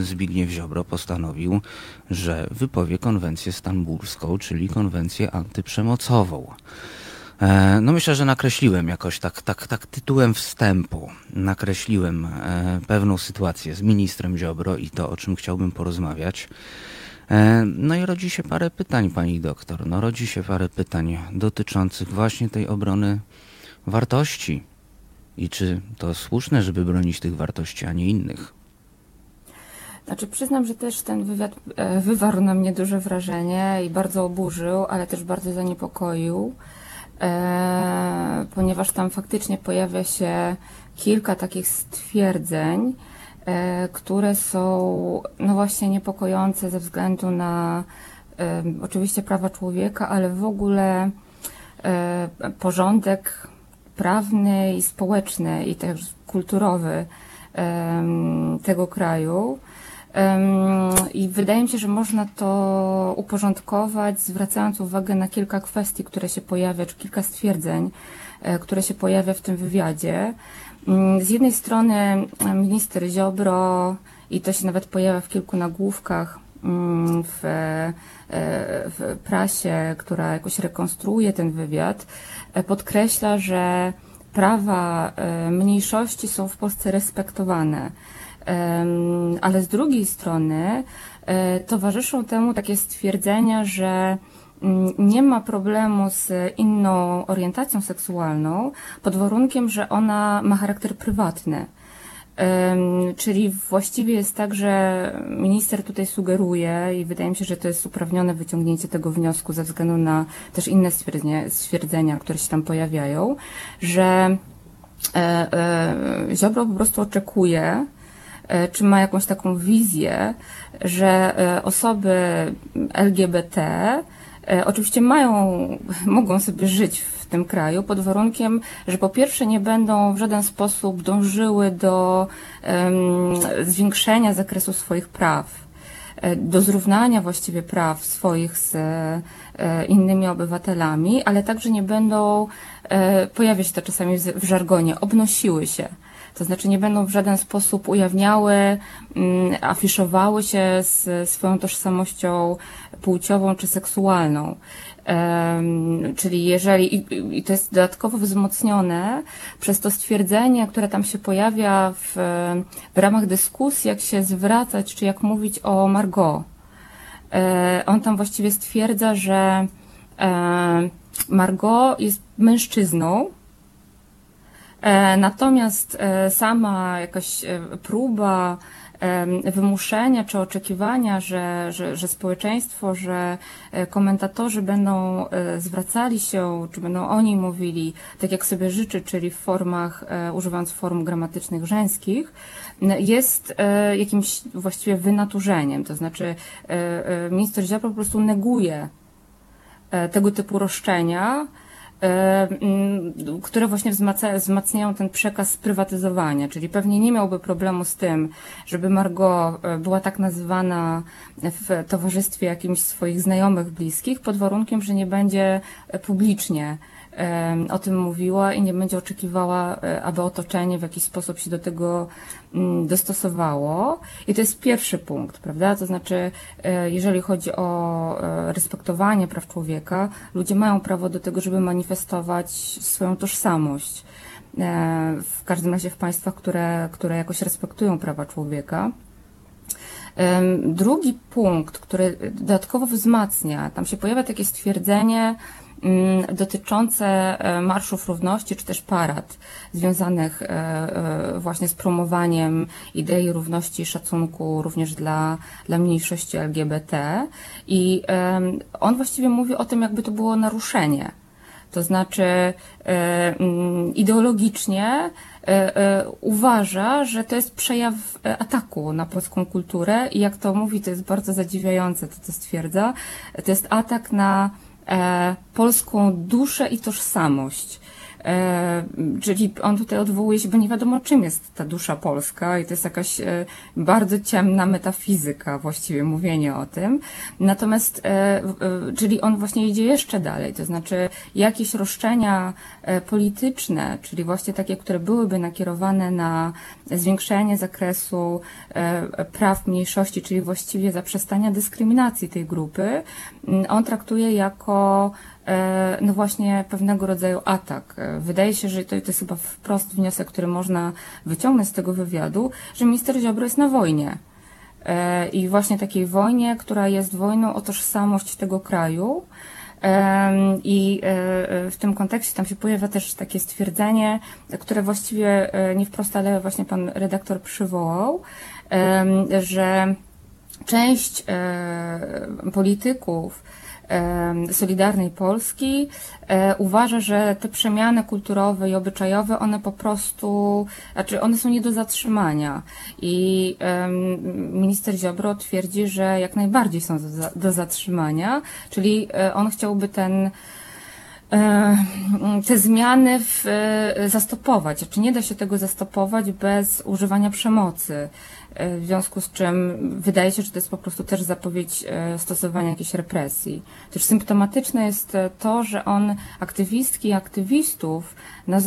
Zbigniew Ziobro postanowił, że wypowie konwencję stambulską, czyli konwencję antyprzemocową. E, no myślę, że nakreśliłem jakoś tak, tak, tak tytułem wstępu, nakreśliłem e, pewną sytuację z ministrem Ziobro i to, o czym chciałbym porozmawiać. E, no i rodzi się parę pytań, pani doktor. No rodzi się parę pytań dotyczących właśnie tej obrony wartości. I czy to słuszne, żeby bronić tych wartości, a nie innych? Znaczy przyznam, że też ten wywiad wywarł na mnie duże wrażenie i bardzo oburzył, ale też bardzo zaniepokoił. E, ponieważ tam faktycznie pojawia się kilka takich stwierdzeń, e, które są no właśnie niepokojące ze względu na e, oczywiście prawa człowieka, ale w ogóle porządek prawny i społeczny i też kulturowy tego kraju. I wydaje mi się, że można to uporządkować, zwracając uwagę na kilka kwestii, które się pojawia, czy kilka stwierdzeń, e, które się pojawia w tym wywiadzie. Mm, z jednej strony e, minister Ziobro, i to się nawet pojawia w kilku nagłówkach mm, w, e, w prasie, która jakoś rekonstruuje ten wywiad, podkreśla, że prawa mniejszości są w Polsce respektowane ale z drugiej strony e, towarzyszą temu takie stwierdzenia, że mm, nie ma problemu z inną orientacją seksualną pod warunkiem, że ona ma charakter prywatny. Czyli właściwie jest tak, że minister tutaj sugeruje i wydaje mi się, że to jest uprawnione wyciągnięcie tego wniosku ze względu na też inne stwierdzenia, które się tam pojawiają, że e, e, Ziobro po prostu oczekuje, czy ma jakąś taką wizję, że e, osoby LGBT e, oczywiście mają, mogą sobie żyć w tym kraju pod warunkiem, że po pierwsze nie będą w żaden sposób dążyły do zwiększenia zakresu swoich praw, do zrównania właściwie praw swoich z e, innymi obywatelami, ale także nie będą, e, pojawia się to czasami w żargonie, obnosiły się to znaczy nie będą w żaden sposób ujawniały, mm, afiszowały się z swoją tożsamością płciową czy seksualną. Czyli jeżeli, i to jest dodatkowo wzmocnione przez to stwierdzenie, które tam się pojawia w, w ramach dyskusji, jak się zwracać, czy jak mówić o Margot. E, on tam właściwie stwierdza, że e, Margot jest mężczyzną, natomiast e, sama jakaś e, próba wymuszenia czy oczekiwania, że, że, że społeczeństwo, że komentatorzy będą zwracali się, czy będą oni mówili tak jak sobie życzy, czyli w formach, używając form gramatycznych żeńskich, jest jakimś właściwie wynaturzeniem. To znaczy minister Ziobro po prostu neguje tego typu roszczenia, E, które właśnie wzmacniają ten przekaz sprywatyzowania, czyli pewnie nie miałby problemu z tym, żeby Margot e, była tak nazywana w towarzystwie jakimś swoich znajomych, bliskich, pod warunkiem, że nie będzie publicznie o tym mówiła i nie będzie oczekiwała, e, aby otoczenie w jakiś sposób się do tego mm, dostosowało. I to jest pierwszy punkt, prawda? To znaczy, e, jeżeli chodzi o e, respektowanie praw człowieka, ludzie mają prawo do tego, żeby manifestować swoją tożsamość. W każdym razie w państwach, które, które jakoś respektują prawa człowieka. Drugi punkt, który dodatkowo wzmacnia, tam się pojawia takie stwierdzenie, dotyczące e, marszów równości, czy też parad związanych e, e, właśnie z promowaniem idei równości i szacunku również dla, dla mniejszości LGBT. I on właściwie mówi o tym, jakby to było naruszenie. To znaczy mm, ideologicznie uważa, że to jest przejaw ataku na polską kulturę i jak to mówi, to jest bardzo zadziwiające, to co stwierdza, to jest atak na polską duszę i tożsamość. E, czyli on tutaj odwołuje się, bo nie wiadomo czym jest ta dusza polska i to jest jakaś e, bardzo ciemna metafizyka właściwie mówienie o tym. Natomiast, e, czyli on właśnie idzie jeszcze dalej, to znaczy jakieś roszczenia polityczne, czyli właśnie takie, które byłyby nakierowane na zwiększenie zakresu praw mniejszości, czyli właściwie zaprzestania dyskryminacji tej grupy, on traktuje jako no właśnie pewnego rodzaju atak. E, wydaje się, że to, to jest chyba wprost wniosek, który można wyciągnąć z tego wywiadu, że minister Ziobro jest na wojnie. E, I właśnie takiej wojnie, która jest wojną o tożsamość tego kraju. I w tym kontekście tam się pojawia też takie stwierdzenie, które właściwie nie wprost, ale właśnie pan redaktor przywołał, że część polityków Solidarnej Polski e, uważa, że te przemiany kulturowe i obyczajowe, one po prostu, znaczy one są nie do zatrzymania. I minister Ziobro twierdzi, że jak najbardziej są do zatrzymania, czyli e, on chciałby ten te zmiany w, zastopować. Czy nie da się tego zastopować bez używania przemocy? W związku z czym wydaje się, że to jest po prostu też zapowiedź stosowania jakiejś represji. Też symptomatyczne jest to, że on aktywistki i aktywistów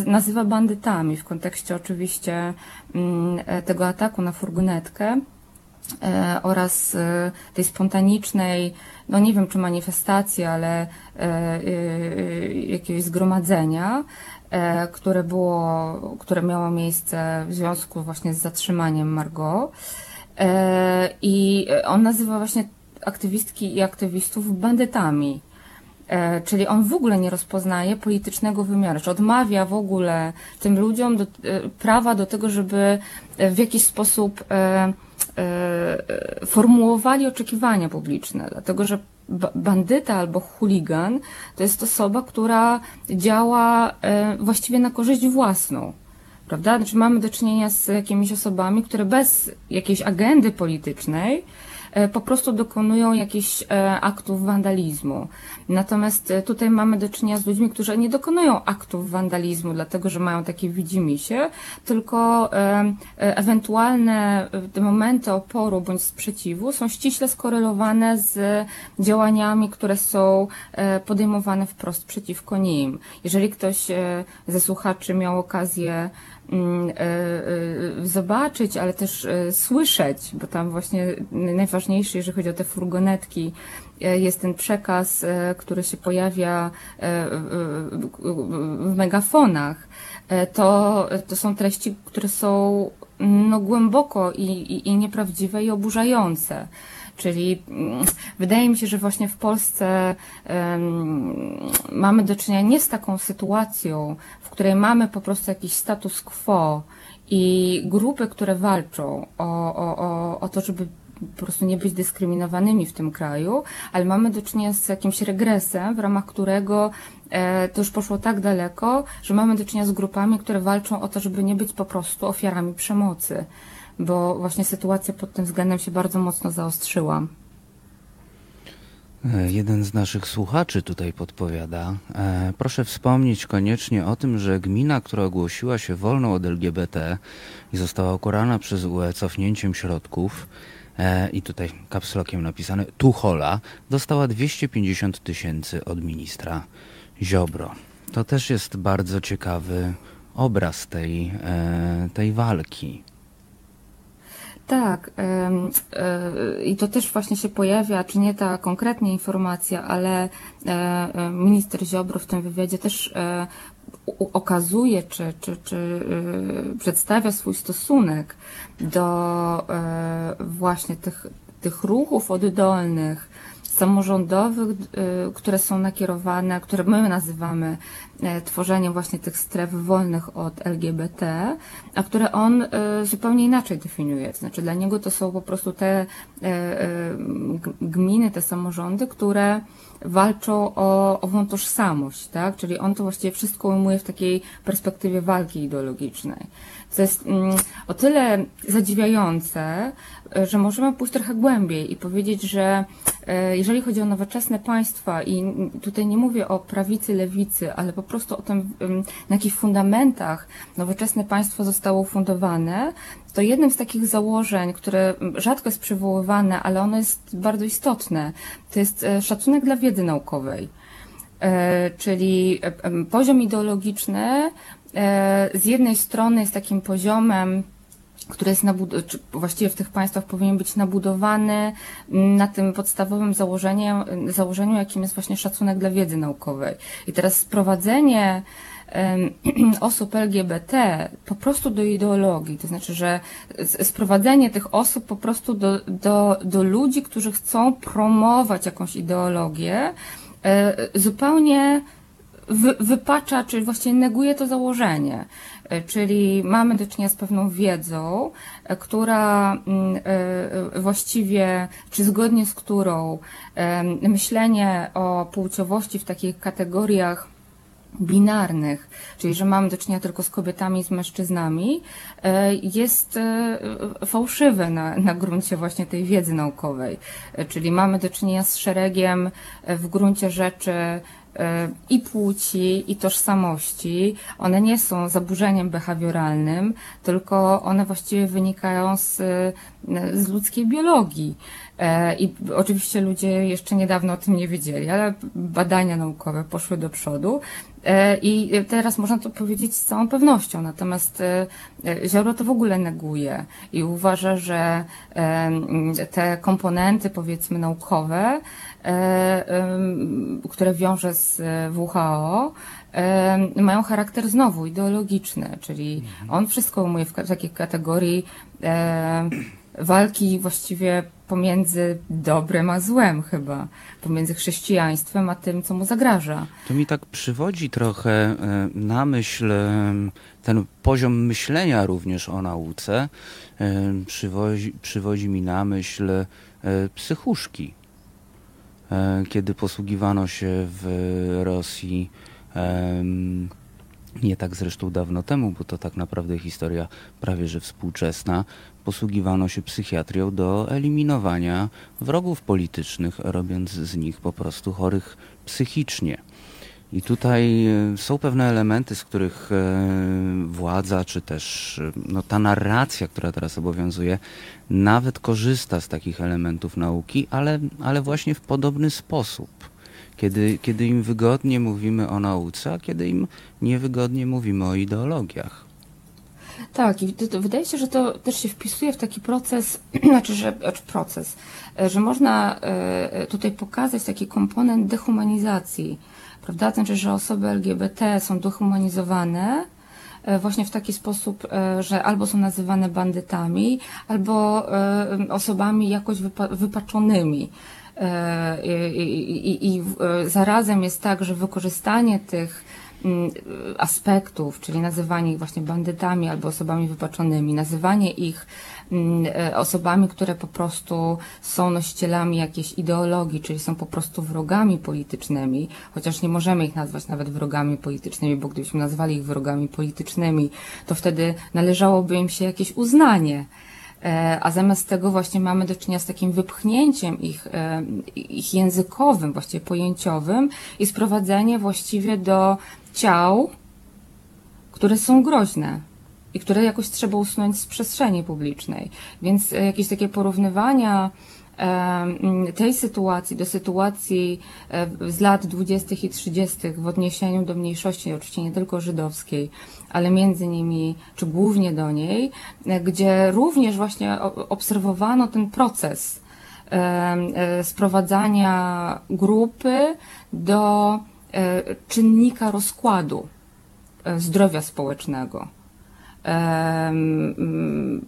nazywa bandytami w kontekście oczywiście mm, tego ataku na furgonetkę e, oraz e, tej spontanicznej, no nie wiem czy manifestacji, ale e, jakiegoś zgromadzenia, które było, które miało miejsce w związku właśnie z zatrzymaniem Margot. I on nazywa właśnie aktywistki i aktywistów bandytami. E, czyli on w ogóle nie rozpoznaje politycznego wymiaru, czy odmawia w ogóle tym ludziom do, e, prawa do tego, żeby e, w jakiś sposób formułowali oczekiwania publiczne, dlatego że bandyta albo chuligan to jest osoba, która działa właściwie na korzyść własną. Prawda? Znaczy mamy do czynienia z jakimiś osobami, które bez jakiejś agendy politycznej E, po prostu dokonują jakichś e, aktów wandalizmu. Natomiast e, tutaj mamy do czynienia z ludźmi, którzy nie dokonują aktów wandalizmu, dlatego że mają takie widzimisię, tylko ewentualne momenty oporu bądź sprzeciwu są ściśle skorelowane z działaniami, które są podejmowane wprost przeciwko nim. Jeżeli ktoś ze słuchaczy miał okazję e, e, zobaczyć, ale też e, słyszeć, bo tam właśnie najważniejszy, jeżeli chodzi o te furgonetki, jest ten przekaz, który się pojawia w megafonach. To, to są treści, które są no, głęboko i, i, i nieprawdziwe i oburzające. Czyli mm, wydaje mi się, że właśnie w Polsce um, mamy do czynienia nie z taką sytuacją, której mamy po prostu jakiś status quo i grupy, które walczą o, o, o, o to, żeby po prostu nie być dyskryminowanymi w tym kraju, ale mamy do czynienia z jakimś regresem, w ramach którego e, to już poszło tak daleko, że mamy do czynienia z grupami, które walczą o to, żeby nie być po prostu ofiarami przemocy bo właśnie sytuacja pod tym względem się bardzo mocno zaostrzyła. E, jeden z naszych słuchaczy tutaj podpowiada. E, proszę wspomnieć koniecznie o tym, że gmina, która ogłosiła się wolną od LGBT i została ukarana przez UE cofnięciem środków, e, i tutaj kapslokiem napisane Tuchola, dostała 250 tysięcy od ministra Ziobro. To też jest bardzo ciekawy obraz tej, tej walki. Tak, e, i to też właśnie się pojawia, czy nie ta konkretnie informacja, ale e, e, minister Ziobro w tym wywiadzie też okazuje, czy, czy, czy przedstawia swój stosunek do właśnie tych, tych ruchów oddolnych, samorządowych, y, które są nakierowane, które my nazywamy e, tworzeniem właśnie tych stref wolnych od LGBT, a które on e, zupełnie inaczej definiuje. Znaczy dla niego to są po prostu te e, gminy, te samorządy, które walczą o ową tożsamość, tak? Czyli on to właściwie wszystko ujmuje w takiej perspektywie walki ideologicznej. To jest mm, o tyle zadziwiające, e, że możemy pójść trochę głębiej i powiedzieć, że e, jeżeli chodzi o nowoczesne państwa i tutaj nie mówię o prawicy, lewicy, ale po prostu o tym, na jakich fundamentach nowoczesne państwo zostało ufundowane, to jednym z takich założeń, które rzadko jest przywoływane, ale ono jest bardzo istotne, to jest e, szacunek dla wiedzy naukowej. Czyli poziom ideologiczny z jednej strony jest takim poziomem, który jest nabud- właściwie w tych państwach powinien być nabudowany na tym podstawowym założeniu, założeniu, jakim jest właśnie szacunek dla wiedzy naukowej. I teraz sprowadzenie osób LGBT po prostu do ideologii, to znaczy, że sprowadzenie tych osób po prostu do, do, do ludzi, którzy chcą promować jakąś ideologię, e, zupełnie wy, wypacza, czy właściwie neguje to założenie. E, czyli mamy do czynienia z pewną wiedzą, e, która mm, e, właściwie, czy zgodnie z którą myślenie o płciowości w takich kategoriach binarnych, czyli że mamy do czynienia tylko z kobietami i z mężczyznami, jest fałszywe na, na gruncie właśnie tej wiedzy naukowej. Czyli mamy do czynienia z szeregiem w gruncie rzeczy i płci, i tożsamości, one nie są zaburzeniem behawioralnym, tylko one właściwie wynikają z, z ludzkiej biologii. E, I oczywiście ludzie jeszcze niedawno o tym nie wiedzieli, ale badania naukowe poszły do przodu. E, I teraz można to powiedzieć z całą pewnością, natomiast e, Ziobro to w ogóle neguje i uważa, że te komponenty powiedzmy naukowe, które wiąże z WHO, mają charakter znowu ideologiczny, czyli on wszystko umuje w takiej kategorii walki właściwie pomiędzy dobrem a złem chyba, pomiędzy chrześcijaństwem a tym, co mu zagraża. To mi tak przywodzi trochę e, na myśl e, ten poziom myślenia również o nauce, e, przywodzi, przywodzi mi na myśl psychuszki. Kiedy posługiwano się w Rosji nie tak zresztą dawno temu, bo to tak naprawdę historia prawie że współczesna, posługiwano się psychiatrią do eliminowania wrogów politycznych, robiąc z nich po prostu chorych psychicznie. I tutaj e, są pewne elementy, z których e, władza, czy też e, no, ta narracja, która teraz obowiązuje, nawet korzysta z takich elementów nauki, ale, ale właśnie w podobny sposób. Kiedy, kiedy im wygodnie mówimy o nauce, a kiedy im niewygodnie mówimy o ideologiach. Tak, i wydaje się, że to też się wpisuje w taki proces, znaczy, że, znaczy proces, że można tutaj pokazać taki komponent dehumanizacji, prawda? Znaczy, że osoby LGBT są dehumanizowane, e, właśnie w taki sposób, że albo są nazywane bandytami, albo osobami jakoś wypa wypaczonymi. I, i, I zarazem jest tak, że wykorzystanie tych Mm, aspektów, czyli nazywanie ich właśnie bandytami albo osobami wypaczonymi, nazywanie ich e, osobami, które po prostu są nosicielami jakiejś ideologii, czyli są po prostu wrogami politycznymi, chociaż nie możemy ich nazwać nawet wrogami politycznymi, bo gdybyśmy nazwali ich wrogami politycznymi, to wtedy należałoby im się jakieś uznanie. E, a zamiast tego właśnie mamy do czynienia z takim wypchnięciem ich, e, ich językowym, właściwie pojęciowym i sprowadzenie właściwie do ciał, które są groźne i które jakoś trzeba usunąć z przestrzeni publicznej. Więc e, jakieś takie porównywania tej sytuacji do sytuacji z lat 20. i 30. w odniesieniu do mniejszości, oczywiście nie tylko żydowskiej, ale między nimi, czy głównie do niej, e, gdzie również właśnie obserwowano ten proces e, sprowadzania grupy do e, czynnika rozkładu zdrowia społecznego.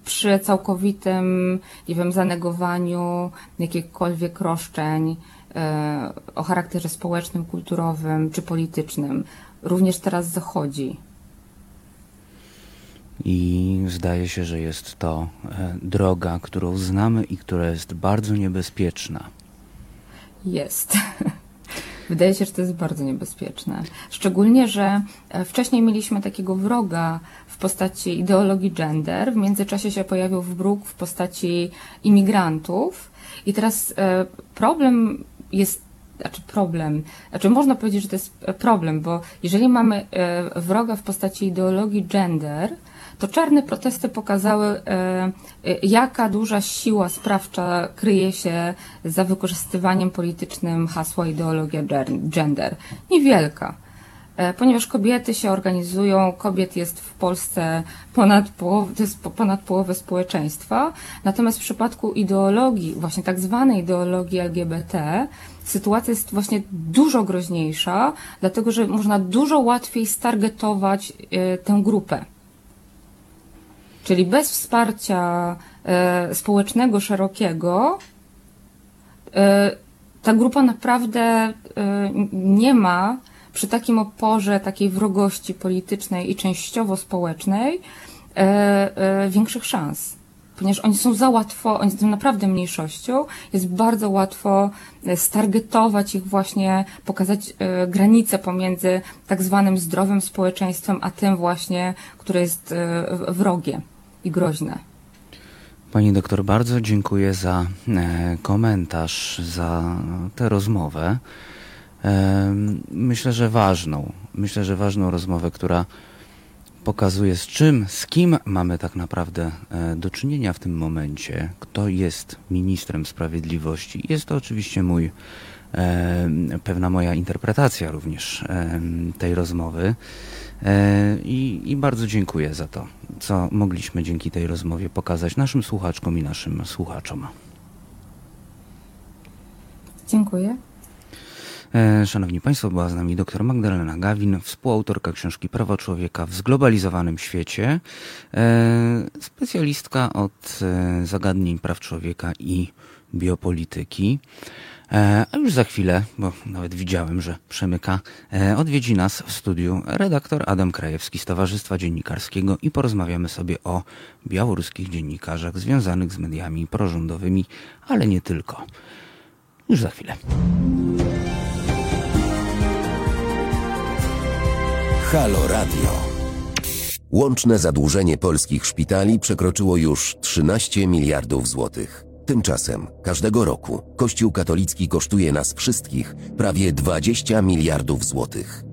Przy całkowitym, nie wiem, zanegowaniu jakichkolwiek roszczeń o charakterze społecznym, kulturowym czy politycznym, również teraz zachodzi. I zdaje się, że jest to e, droga, którą znamy i która jest bardzo niebezpieczna. Jest. Wydaje się, że to jest bardzo niebezpieczne. Szczególnie, że e, wcześniej mieliśmy takiego wroga w postaci ideologii gender, w międzyczasie się pojawił wróg w postaci imigrantów i teraz e, problem jest znaczy problem, znaczy można powiedzieć, że to jest problem, bo jeżeli mamy wroga w postaci ideologii gender, to czarne protesty pokazały, e, e, jaka duża siła sprawcza kryje się za wykorzystywaniem politycznym hasła ideologia gender. Niewielka e, ponieważ kobiety się organizują, kobiet jest w Polsce ponad połowę, to jest ponad połowę społeczeństwa, natomiast w przypadku ideologii, właśnie tak zwanej ideologii LGBT, sytuacja jest właśnie dużo groźniejsza, dlatego że można dużo łatwiej stargetować tę grupę. Czyli bez wsparcia e, społecznego, szerokiego, e, ta grupa naprawdę e, nie ma przy takim oporze, takiej wrogości politycznej i częściowo społecznej większych szans. Ponieważ oni są za łatwo, oni są naprawdę mniejszością, jest bardzo łatwo stargetować ich właśnie, pokazać granice pomiędzy tak zwanym zdrowym społeczeństwem, a tym właśnie, które jest wrogie i groźne. Pani doktor, bardzo dziękuję za e, komentarz, za tę rozmowę. Myślę, że ważną, myślę, że ważną rozmowę, która pokazuje z czym, z kim mamy tak naprawdę e, do czynienia w tym momencie, kto jest ministrem sprawiedliwości. Jest to oczywiście mój, pewna moja interpretacja również tej rozmowy. E, I, I, bardzo dziękuję za to, co mogliśmy dzięki tej rozmowie pokazać naszym słuchaczkom i naszym słuchaczom. Dziękuję. E, szanowni Państwo, była z nami dr Magdalena Gawin, współautorka książki Prawa Człowieka w zglobalizowanym świecie, e, specjalistka od zagadnień praw człowieka i biopolityki. E, a już za chwilę, bo nawet widziałem, że przemyka, e, odwiedzi nas w studiu redaktor Adam Krajewski z Towarzystwa Dziennikarskiego i porozmawiamy sobie o białoruskich dziennikarzach związanych z mediami prorządowymi, ale nie tylko. Już za chwilę. Halo Radio. Łączne zadłużenie polskich szpitali przekroczyło już 13 miliardów złotych. Tymczasem każdego roku Kościół katolicki kosztuje nas wszystkich prawie 20 miliardów złotych.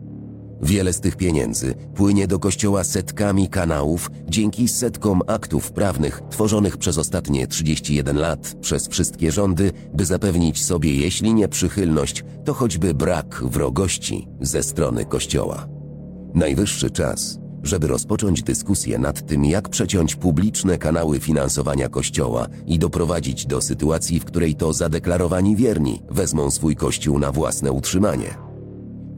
Wiele z tych pieniędzy płynie do Kościoła setkami kanałów dzięki setkom aktów prawnych tworzonych przez ostatnie 31 lat przez wszystkie rządy, by zapewnić sobie jeśli nie przychylność, to choćby brak wrogości ze strony Kościoła. Najwyższy czas, żeby rozpocząć dyskusję nad tym, jak przeciąć publiczne kanały finansowania Kościoła i doprowadzić do sytuacji, w której to zadeklarowani wierni wezmą swój Kościół na własne utrzymanie.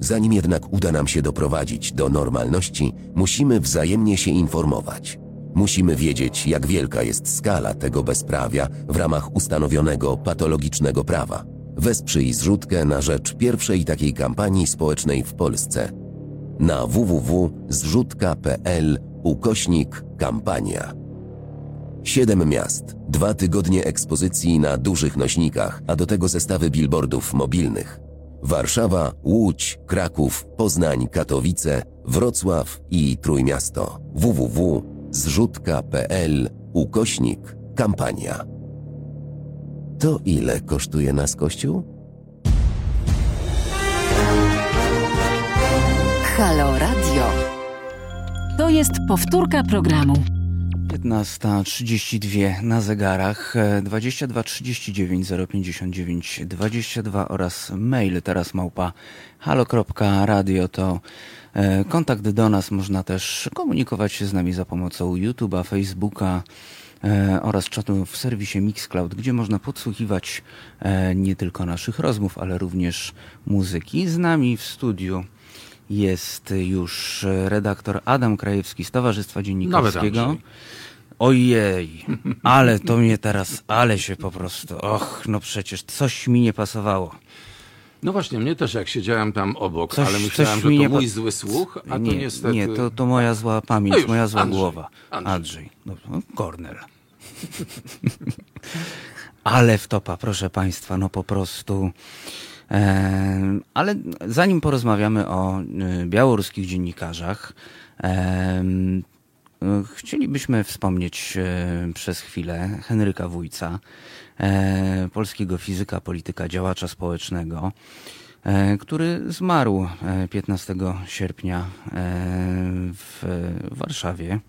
Zanim jednak uda nam się doprowadzić do normalności, musimy wzajemnie się informować. Musimy wiedzieć, jak wielka jest skala tego bezprawia w ramach ustanowionego patologicznego prawa. Wesprzyj zrzutkę na rzecz pierwszej takiej kampanii społecznej w Polsce – na www.zrzutka.pl ukośnik kampania. Siedem miast, dwa tygodnie ekspozycji na dużych nośnikach, a do tego zestawy billboardów mobilnych. Warszawa, Łódź, Kraków, Poznań, Katowice, Wrocław i Trójmiasto. www.zrzutka.pl ukośnik kampania. To ile kosztuje nas Kościół? Halo Radio. To jest powtórka programu. 15.32 na zegarach, 22 39 059 22 oraz mail teraz małpa halo.radio to e, kontakt do nas. Można też komunikować się z nami za pomocą YouTube'a, Facebooka e, oraz czatu w serwisie Mixcloud, gdzie można podsłuchiwać e, nie tylko naszych rozmów, ale również muzyki. Z nami w studiu jest już redaktor Adam Krajewski z Towarzystwa Dziennikarskiego. Ojej, ale to mnie teraz, ale się po prostu, och, no przecież coś mi nie pasowało. No właśnie, mnie też jak siedziałem tam obok, coś, ale myślałem, że to mój zły słuch, a nie, to niestety... Nie, to, to moja zła pamięć, już, moja zła Andrzej, głowa. Andrzej. Andrzej. No, no, Kornel. ale wtopa, proszę państwa, no po prostu... Ale zanim porozmawiamy o y, białoruskich dziennikarzach, chcielibyśmy wspomnieć e, przez chwilę Henryka Wójca, e, polskiego fizyka, polityka, działacza społecznego, e, który zmarł 15 sierpnia w Warszawie.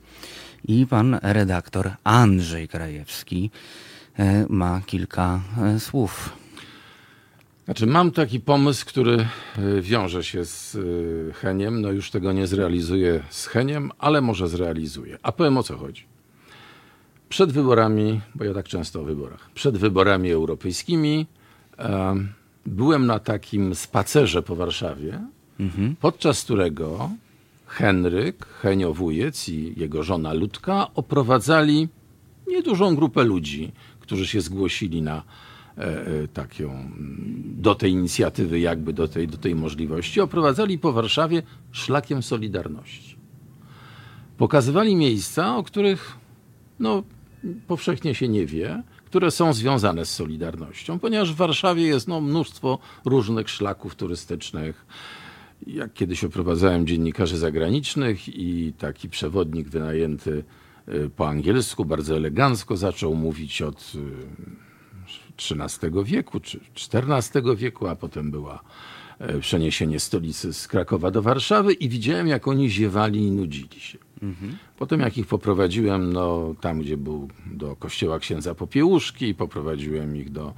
I pan redaktor Andrzej Krajewski ma kilka słów znaczy, mam taki pomysł, który e, wiąże się z e, Heniem. No już tego nie zrealizuję z Heniem, ale może zrealizuję. A powiem o co chodzi. Przed wyborami, bo ja tak często o wyborach, przed wyborami europejskimi e, byłem na takim spacerze po Warszawie, mhm. podczas którego Henryk, Henio Wujec i jego żona Ludka oprowadzali niedużą grupę ludzi, którzy się zgłosili na taką, do tej inicjatywy, jakby do tej, do tej możliwości, oprowadzali po Warszawie szlakiem Solidarności. Pokazywali miejsca, o których no, powszechnie się nie wie, które są związane z Solidarnością, ponieważ w Warszawie jest no, mnóstwo różnych szlaków turystycznych. Jak kiedyś oprowadzałem dziennikarzy zagranicznych i taki przewodnik wynajęty e, po angielsku, bardzo elegancko zaczął mówić od XIII wieku czy XIV wieku, a potem była e, przeniesienie stolicy z Krakowa do Warszawy i widziałem, jak oni ziewali i nudzili się. Mhm. Potem jak ich poprowadziłem no, tam, gdzie był do kościoła księdza Popiełuszki, poprowadziłem ich do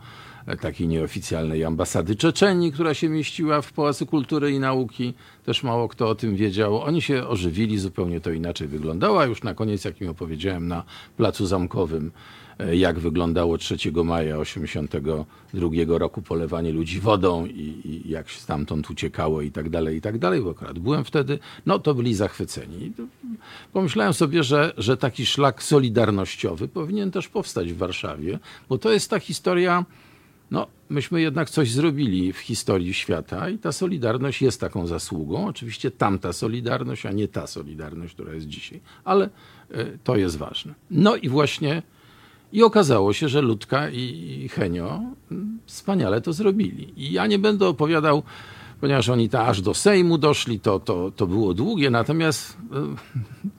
takiej nieoficjalnej ambasady Czeczenii, która się mieściła w Pałacu Kultury i Nauki. Też mało kto o tym wiedział. Oni się ożywili, zupełnie to inaczej wyglądało. A już na koniec, jak im opowiedziałem na Placu Zamkowym, e, jak wyglądało 3 maja 1982 roku polewanie ludzi wodą i, i, jak stamtąd uciekało i tak dalej, i tak dalej, bo akurat byłem wtedy, no to byli zachwyceni. Pomyślałem sobie, że, że taki szlak solidarnościowy powinien też powstać w Warszawie, bo to jest ta historia no, myśmy jednak coś zrobili w historii świata i ta solidarność jest taką zasługą. Oczywiście tamta solidarność, a nie ta solidarność, która jest dzisiaj, ale y, to jest ważne. No i właśnie i okazało się, że Ludka i Henio mm, wspaniale to zrobili. I ja nie będę opowiadał, ponieważ oni ta aż do Sejmu doszli, to, to, to było długie, natomiast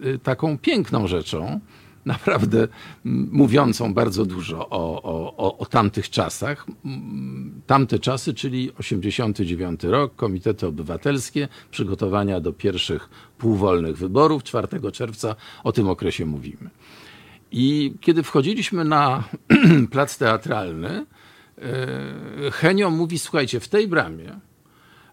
y, y, taką piękną rzeczą, naprawdę mówiącą bardzo dużo o, o, o tamtych czasach. Tamte czasy, czyli 89 rok, komitety obywatelskie, przygotowania do pierwszych półwolnych wyborów 4 czerwca, o tym okresie mówimy. I kiedy wchodziliśmy na plac teatralny, e, Henio mówi, słuchajcie, w tej bramie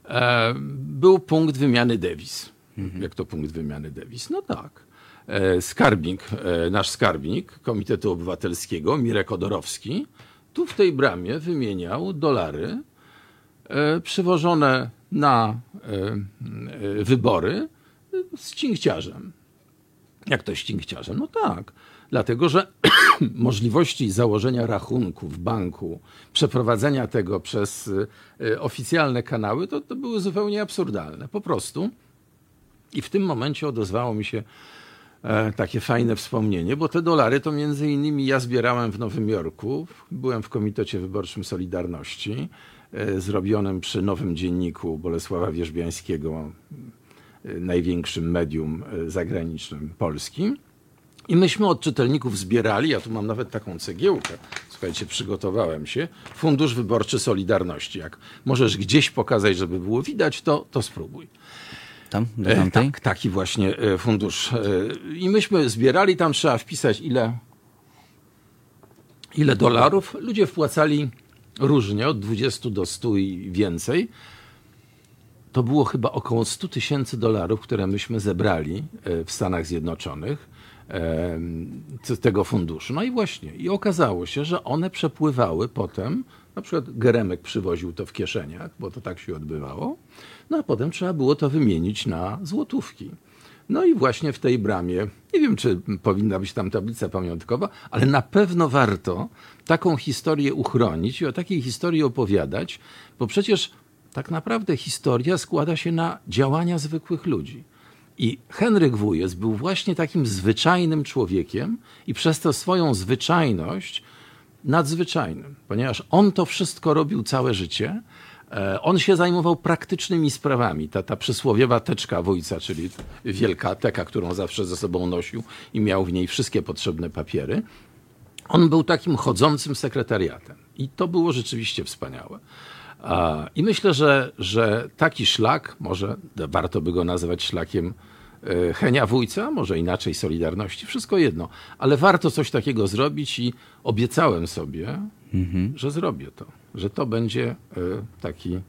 e, był punkt wymiany dewiz. Mhm. Jak to punkt wymiany dewiz? No tak. E, skarbnik, nasz skarbnik Komitetu Obywatelskiego, Mirek Odorowski, tu w tej bramie wymieniał dolary przywożone na wybory z cinkciarzem. Jak to z cinkciarzem? No tak, dlatego że możliwości założenia rachunku w banku, przeprowadzenia tego przez oficjalne kanały, to, to były zupełnie absurdalne. Po prostu. I w tym momencie odezwało mi się E, takie fajne wspomnienie, bo te dolary to między innymi ja zbierałem w Nowym Jorku. Byłem w Komitecie Wyborczym Solidarności, e, zrobionym przy Nowym Dzienniku Bolesława Wierzbiańskiego, e, największym medium zagranicznym polskim. I myśmy od czytelników zbierali, ja tu mam nawet taką cegiełkę, słuchajcie, przygotowałem się, Fundusz Wyborczy Solidarności. Jak możesz gdzieś pokazać, żeby było widać, to, to spróbuj tam? Do e, tak, taki właśnie e, fundusz. E, I myśmy zbierali, tam trzeba wpisać ile, ile dolarów. Ludzie wpłacali różnie, od 20 do 100 i więcej. To było chyba około 100 tysięcy dolarów, które myśmy zebrali w Stanach Zjednoczonych tego funduszu. No i właśnie, i okazało się, że one przepływały potem, na przykład Geremek przywoził to w kieszeniach, bo to tak się odbywało, no a potem trzeba było to wymienić na złotówki. No i właśnie w tej bramie, nie wiem czy powinna być tam tablica pamiątkowa, ale na pewno warto taką historię uchronić i o takiej historii opowiadać, bo przecież tak naprawdę historia składa się na działania zwykłych ludzi. I Henryk Wujec był właśnie takim zwyczajnym człowiekiem i przez tę swoją zwyczajność nadzwyczajnym, ponieważ on to wszystko robił całe życie, E, on się zajmował praktycznymi sprawami. Ta, ta przysłowiowa teczka wójca, czyli wielka teka, którą zawsze ze sobą nosił i miał w niej wszystkie potrzebne papiery. On był takim chodzącym sekretariatem. I to było rzeczywiście wspaniałe. I myślę, że, że taki szlak, może warto by go nazywać szlakiem e, Henia Wójca, może inaczej Solidarności, wszystko jedno, ale warto coś takiego zrobić i obiecałem sobie, mhm. że zrobię to że to będzie e, taki,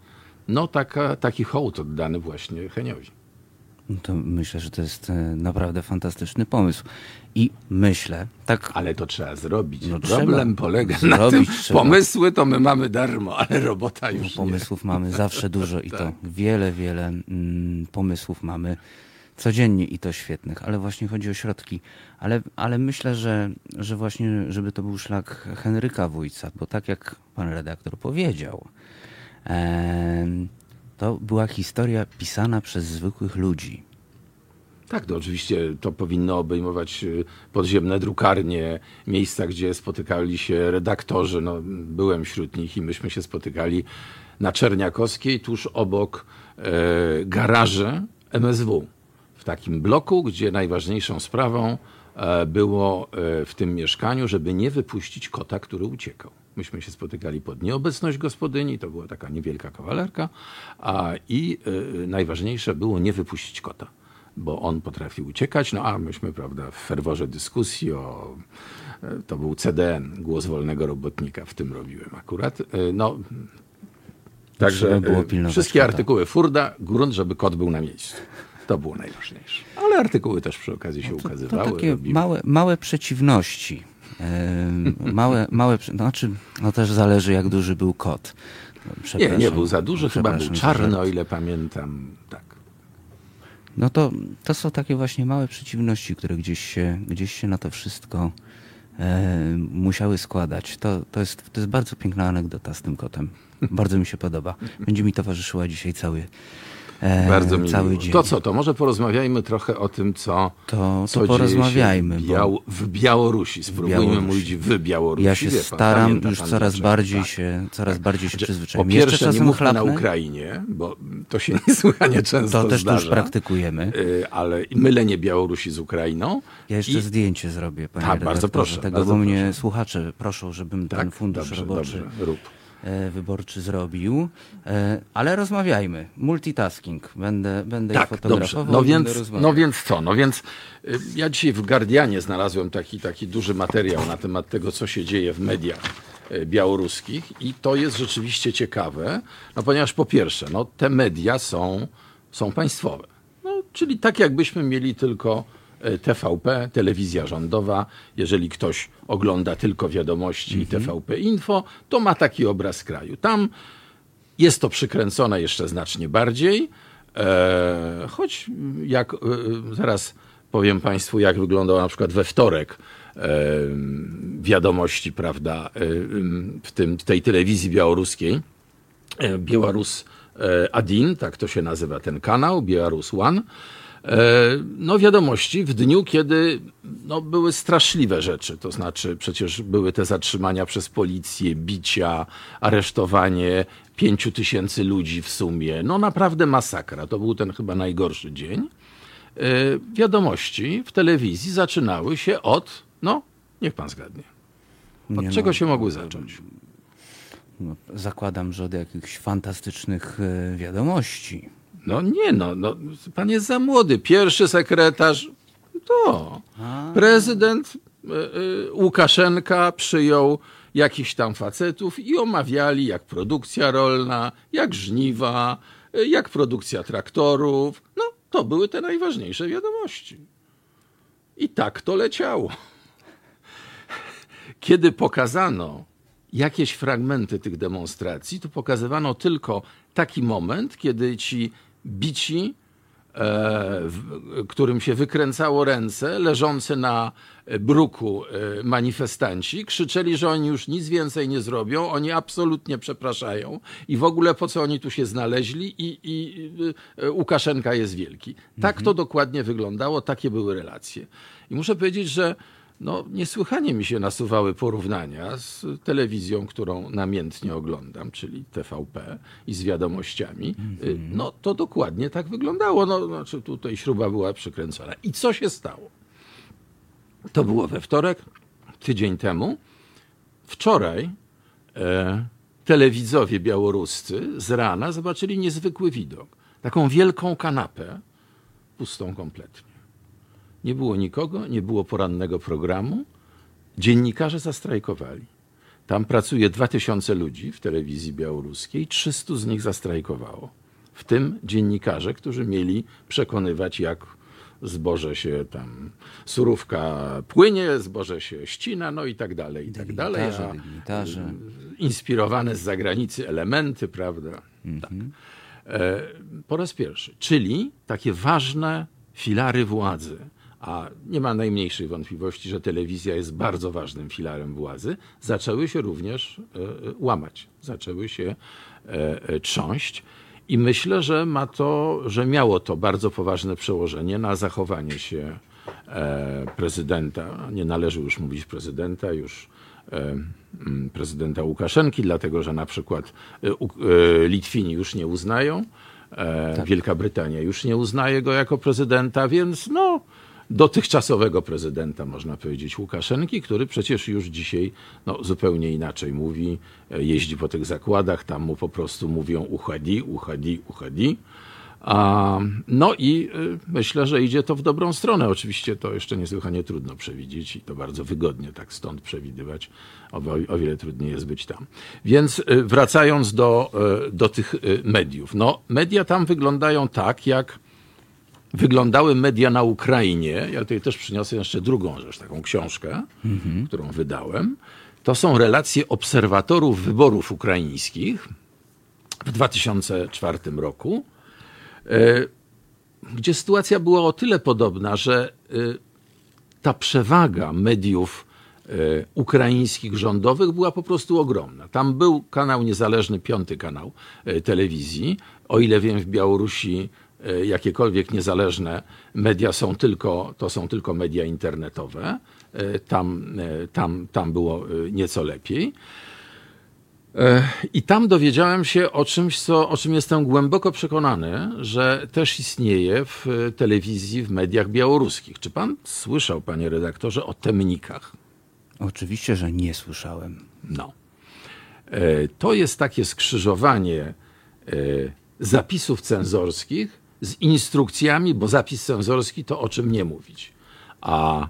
no taka, taki hołd oddany właśnie Heniowi. No to myślę, że to jest e, naprawdę fantastyczny pomysł. I myślę, tak. Ale to trzeba zrobić. No, Problem trzeba. polega zrobić, na tym, trzeba. pomysły to my mamy darmo, ale robota już no, Pomysłów nie. mamy zawsze dużo i tak. to wiele, wiele mm, pomysłów mamy codziennie i to świetnych, ale właśnie chodzi o środki. Ale, ale myślę, że, że właśnie, żeby to był szlak Henryka Wójca, bo tak jak pan redaktor powiedział, to była historia pisana przez zwykłych ludzi. Tak, to oczywiście to powinno obejmować y, podziemne drukarnie, miejsca, gdzie spotykali się redaktorzy. No, byłem wśród nich i myśmy się spotykali na Czerniakowskiej, tuż obok e, garaży MSW takim bloku, gdzie najważniejszą sprawą e, było e, w tym mieszkaniu, żeby nie wypuścić kota, który uciekał. Myśmy się spotykali pod nieobecność gospodyni, to była taka niewielka kawalerka, a i y, najważniejsze było nie wypuścić kota, bo on potrafił uciekać, no a myśmy, prawda, w ferworze dyskusji o to był CDN, głos wolnego robotnika, w tym robiłem akurat. No, Także wszystkie kota. artykuły Furda, grunt, żeby kot był na miejscu. To było najważniejsze. Ale artykuły też przy okazji się no to, ukazywały. To takie małe, małe przeciwności. Małe, małe, znaczy, no też zależy jak duży był kot. Nie, nie był za duży, chyba był czarny, o ile pamiętam. Tak. No to, to są takie właśnie małe przeciwności, które gdzieś się, gdzieś się na to wszystko e, musiały składać. To, to, jest, to jest bardzo piękna anegdota z tym kotem. Bardzo mi się podoba. Będzie mi towarzyszyła dzisiaj cały, Bardzo mi cały dzień. To co, to może porozmawiajmy trochę o tym, co, to, co to porozmawiajmy, w, Biał w Białorusi. Spróbujmy Białorusi. mówić w Białorusi. Ja się Wie staram, już coraz bardziej, tak. się, coraz bardziej się znaczy, przyzwyczaiłem. Po pierwsze, nie mówmy na Ukrainie, bo to się niesłychanie często To też już praktykujemy. Y, ale mylenie Białorusi z Ukrainą. Ja jeszcze I... zdjęcie zrobię, panie Tak, bardzo proszę. Tego, bardzo bo proszę. mnie słuchacze proszą, żebym tak? ten fundusz dobrze, roboczy... Dobrze, rób E, wyborczy zrobił. E, ale rozmawiajmy. Multitasking. Będę, będę tak, fotografował. No więc, no więc co? No więc y, ja dzisiaj w Guardianie znalazłem taki, taki duży materiał na temat tego, co się dzieje w mediach e, białoruskich i to jest rzeczywiście ciekawe, no ponieważ po pierwsze, no te media są, są państwowe. No, czyli tak jakbyśmy mieli tylko E, TVP, telewizja rządowa. Jeżeli ktoś ogląda tylko wiadomości i mhm. TVP Info, to ma taki obraz kraju. Tam jest to przykręcone jeszcze znacznie bardziej, e, choć jak e, zaraz powiem Państwu, jak wyglądał na przykład we wtorek wiadomości, prawda, w, tym, w tej telewizji białoruskiej. Białorus Adin, tak to się nazywa ten kanał, Białorus One. E, no wiadomości w dniu, kiedy no, były straszliwe rzeczy. To znaczy przecież były te zatrzymania przez policję, bicia, aresztowanie pięciu tysięcy ludzi w sumie. No naprawdę masakra. To był ten chyba najgorszy dzień. E, wiadomości w telewizji zaczynały się od, no niech pan zgadnie. Od Nie czego no, się mogły zacząć? No, zakładam, że od jakichś fantastycznych e, wiadomości. No nie, no, no pan jest za młody. Pierwszy sekretarz to. Prezydent y, y, Łukaszenka przyjął jakichś tam facetów i omawiali jak produkcja rolna, jak żniwa, y, jak produkcja traktorów. No, to były te najważniejsze wiadomości. I tak to leciało. Kiedy pokazano jakieś fragmenty tych demonstracji, to pokazywano tylko taki moment, kiedy ci bici, e, którym się wykręcało ręce, leżący na bruku e, manifestanci, krzyczeli, że oni już nic więcej nie zrobią, oni absolutnie przepraszają i w ogóle po co oni tu się znaleźli i, i e, Łukaszenka jest wielki. Tak mhm. to dokładnie wyglądało, takie były relacje. I muszę powiedzieć, że no, niesłychanie mi się nasuwały porównania z telewizją, którą namiętnie oglądam, czyli TVP i z wiadomościami. Mm-hmm. No to dokładnie tak wyglądało. No, znaczy tutaj śruba była przykręcona. I co się stało? To było we wtorek, tydzień temu. Wczoraj e, telewidzowie białoruscy z rana zobaczyli niezwykły widok. Taką wielką kanapę, pustą kompletnie. Nie było nikogo, nie było porannego programu. Dziennikarze zastrajkowali. Tam pracuje 2000 ludzi w telewizji białoruskiej, 300 z nich zastrajkowało. W tym dziennikarze, którzy mieli przekonywać, jak zboże się tam, surówka płynie, zboże się ścina, no i tak dalej, i tak dalej. A inspirowane z zagranicy elementy, prawda? Mhm. Tak. E, po raz pierwszy. Czyli takie ważne filary władzy, a nie ma najmniejszej wątpliwości, że telewizja jest bardzo ważnym filarem władzy, zaczęły się również e, łamać, zaczęły się e, e, trząść. I myślę, że ma to, że miało to bardzo poważne przełożenie na zachowanie się prezydenta. Nie należy już mówić prezydenta, już prezydenta Łukaszenki, dlatego że na przykład Litwini już nie uznają, tak. Wielka Brytania już nie uznaje go jako prezydenta, więc no, dotychczasowego prezydenta, można powiedzieć, Łukaszenki, który przecież już dzisiaj no, zupełnie inaczej mówi, e, jeździ po tych zakładach, tam mu po prostu mówią uchadi, uchadi, uchadi. No i y, myślę, że idzie to w dobrą stronę. Oczywiście to jeszcze niesłychanie trudno przewidzieć i to bardzo wygodnie tak stąd przewidywać. O, wiele trudniej jest być tam. Więc y, wracając do, do tych mediów. No, media tam wyglądają tak, jak wyglądały media na Ukrainie. Ja tutaj też przyniosę jeszcze drugą rzecz, taką książkę, mhm. którą wydałem. To są relacje obserwatorów wyborów ukraińskich w 2004 roku E, gdzie sytuacja była o tyle podobna, że e, ta przewaga mediów e, ukraińskich rządowych była po prostu ogromna. Tam był kanał niezależny, piąty kanał telewizji. O ile wiem, w Białorusi jakiekolwiek niezależne media są tylko, to są tylko media internetowe. Tam, tam, tam było nieco lepiej. E, I tam dowiedziałem się o czymś, co, o czym jestem głęboko przekonany, że też istnieje w telewizji, w mediach białoruskich. Czy pan słyszał, panie redaktorze, o temnikach? Oczywiście, że nie słyszałem. No. E, to jest takie skrzyżowanie e, zapisów cenzorskich z instrukcjami, bo zapis cenzorski to o czym nie mówić. A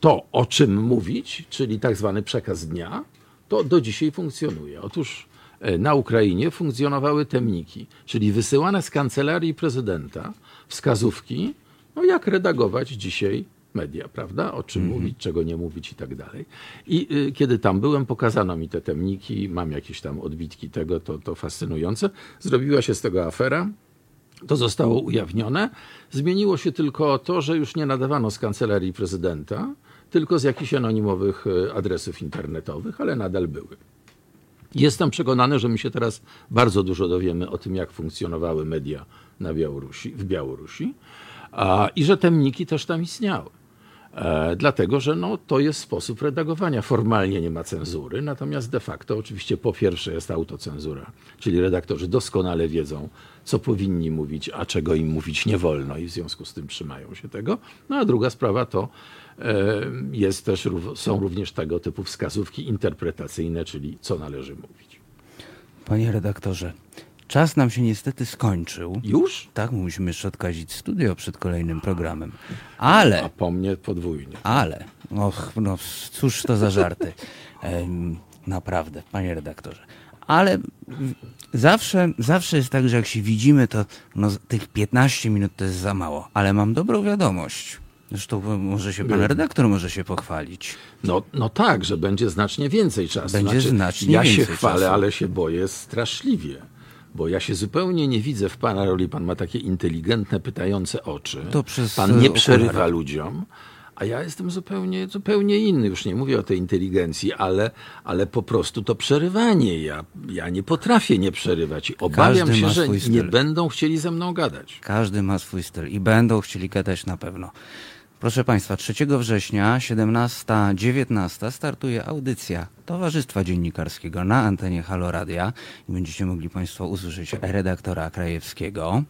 to, o czym mówić, czyli tak zwany przekaz dnia, to do dzisiaj funkcjonuje. Otóż e, na Ukrainie funkcjonowały temniki, czyli wysyłane z kancelarii prezydenta wskazówki, no jak redagować dzisiaj media, prawda? O czym mm -hmm. mówić, czego nie mówić i tak dalej. I y, kiedy tam byłem, pokazano mi te temniki, mam jakieś tam odbitki tego, to, to fascynujące. Zrobiła się z tego afera. To zostało ujawnione. Zmieniło się tylko to, że już nie nadawano z kancelarii prezydenta, tylko z jakichś anonimowych e, adresów internetowych, ale nadal były. Jestem przekonany, że my się teraz bardzo dużo dowiemy o tym, jak funkcjonowały media na Białorusi, w Białorusi a, i że temniki też tam istniały. E, dlatego, że no, to jest sposób redagowania. Formalnie nie ma cenzury, natomiast de facto oczywiście po pierwsze jest autocenzura, czyli redaktorzy doskonale wiedzą, co powinni mówić, a czego im mówić nie wolno i w związku z tym trzymają się tego. No a druga sprawa to e, jest też, są również tego typu wskazówki interpretacyjne, czyli co należy mówić. Panie redaktorze, Czas nam się niestety skończył. Już? Tak, musimy jeszcze odkazić studio przed kolejnym programem. Ale... A po mnie podwójnie. Ale, och, no cóż to za żarty. Ehm, naprawdę, panie redaktorze. Ale zawsze, zawsze jest tak, że jak się widzimy, to no, tych 15 minut to jest za mało. Ale mam dobrą wiadomość. Zresztą może się pan redaktor może się pochwalić. No, no tak, że będzie znacznie więcej czasu. Będzie znaczy, znacznie ja więcej Ja się chwalę, czasu. ale się boję straszliwie. Bo ja się zupełnie nie widzę w pana roli. Pan ma takie inteligentne, pytające oczy. To przez pan nie przerywa ludziom. A ja jestem zupełnie, zupełnie inny. Już nie mówię o tej inteligencji, ale, ale po prostu to przerywanie. Ja, ja nie potrafię nie przerywać. Obawiam Każdy się, że nie będą chcieli ze mną gadać. Każdy ma swój styl i będą chcieli gadać na pewno. Proszę Państwa, 3 września 17.19 startuje audycja Towarzystwa Dziennikarskiego na antenie Halo Radia i będziecie mogli Państwo usłyszeć redaktora Krajewskiego.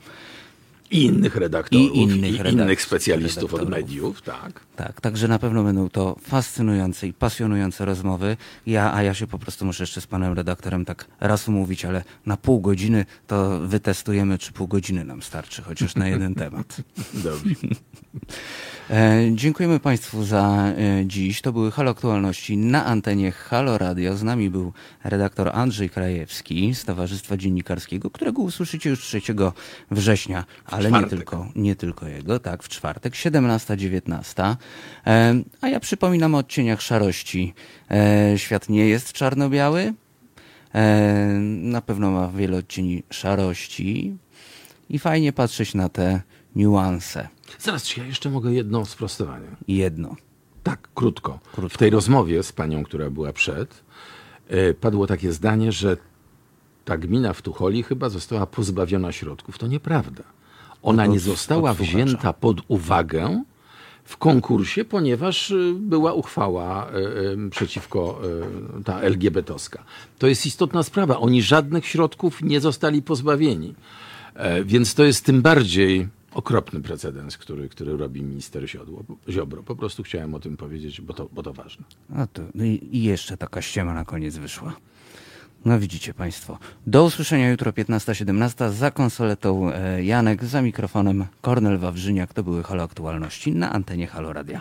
I innych redaktorów, i innych, i innych specjalistów redaktorów. od mediów, tak. Tak, także na pewno będą to fascynujące i pasjonujące rozmowy. Ja, a ja się po prostu muszę jeszcze z panem redaktorem tak raz umówić, ale na pół godziny to wytestujemy, czy pół godziny nam starczy, chociaż na jeden temat. Dobrze. E, dziękujemy Państwu za e, dziś. To były Halo Aktualności na antenie Halo Radio. Z nami był redaktor Andrzej Krajewski z Towarzystwa Dziennikarskiego, którego usłyszycie już 3 września, ale nie tylko, nie tylko jego, tak, w czwartek, 17-19. E, a ja przypominam o odcieniach szarości. Świat nie jest czarno-biały. Na pewno ma wiele odcieni szarości i fajnie patrzeć na te niuanse. Zaraz, czy ja jeszcze mogę jedno sprostowanie? Jedno. Tak, krótko. krótko. W tej rozmowie z panią, która była przed, yy, padło takie zdanie, że ta gmina w Tucholi chyba została pozbawiona środków. To nieprawda. Ona nie została wzięta pod uwagę w konkursie, ponieważ e, była uchwała y, przeciwko ta LGBT-owska. To jest istotna sprawa. Oni żadnych środków nie zostali pozbawieni. więc to jest tym bardziej okropny precedens, który, który robi minister Ziodło, Ziobro. Po prostu chciałem o tym powiedzieć, bo to, bo to ważne. A to, I jeszcze taka ściema na koniec wyszła. No widzicie Państwo. Do usłyszenia jutro 15-17 za konsoletą e, Janek, za mikrofonem Kornel Wawrzyniak. To były Halo Aktualności na antenie Halo Radia.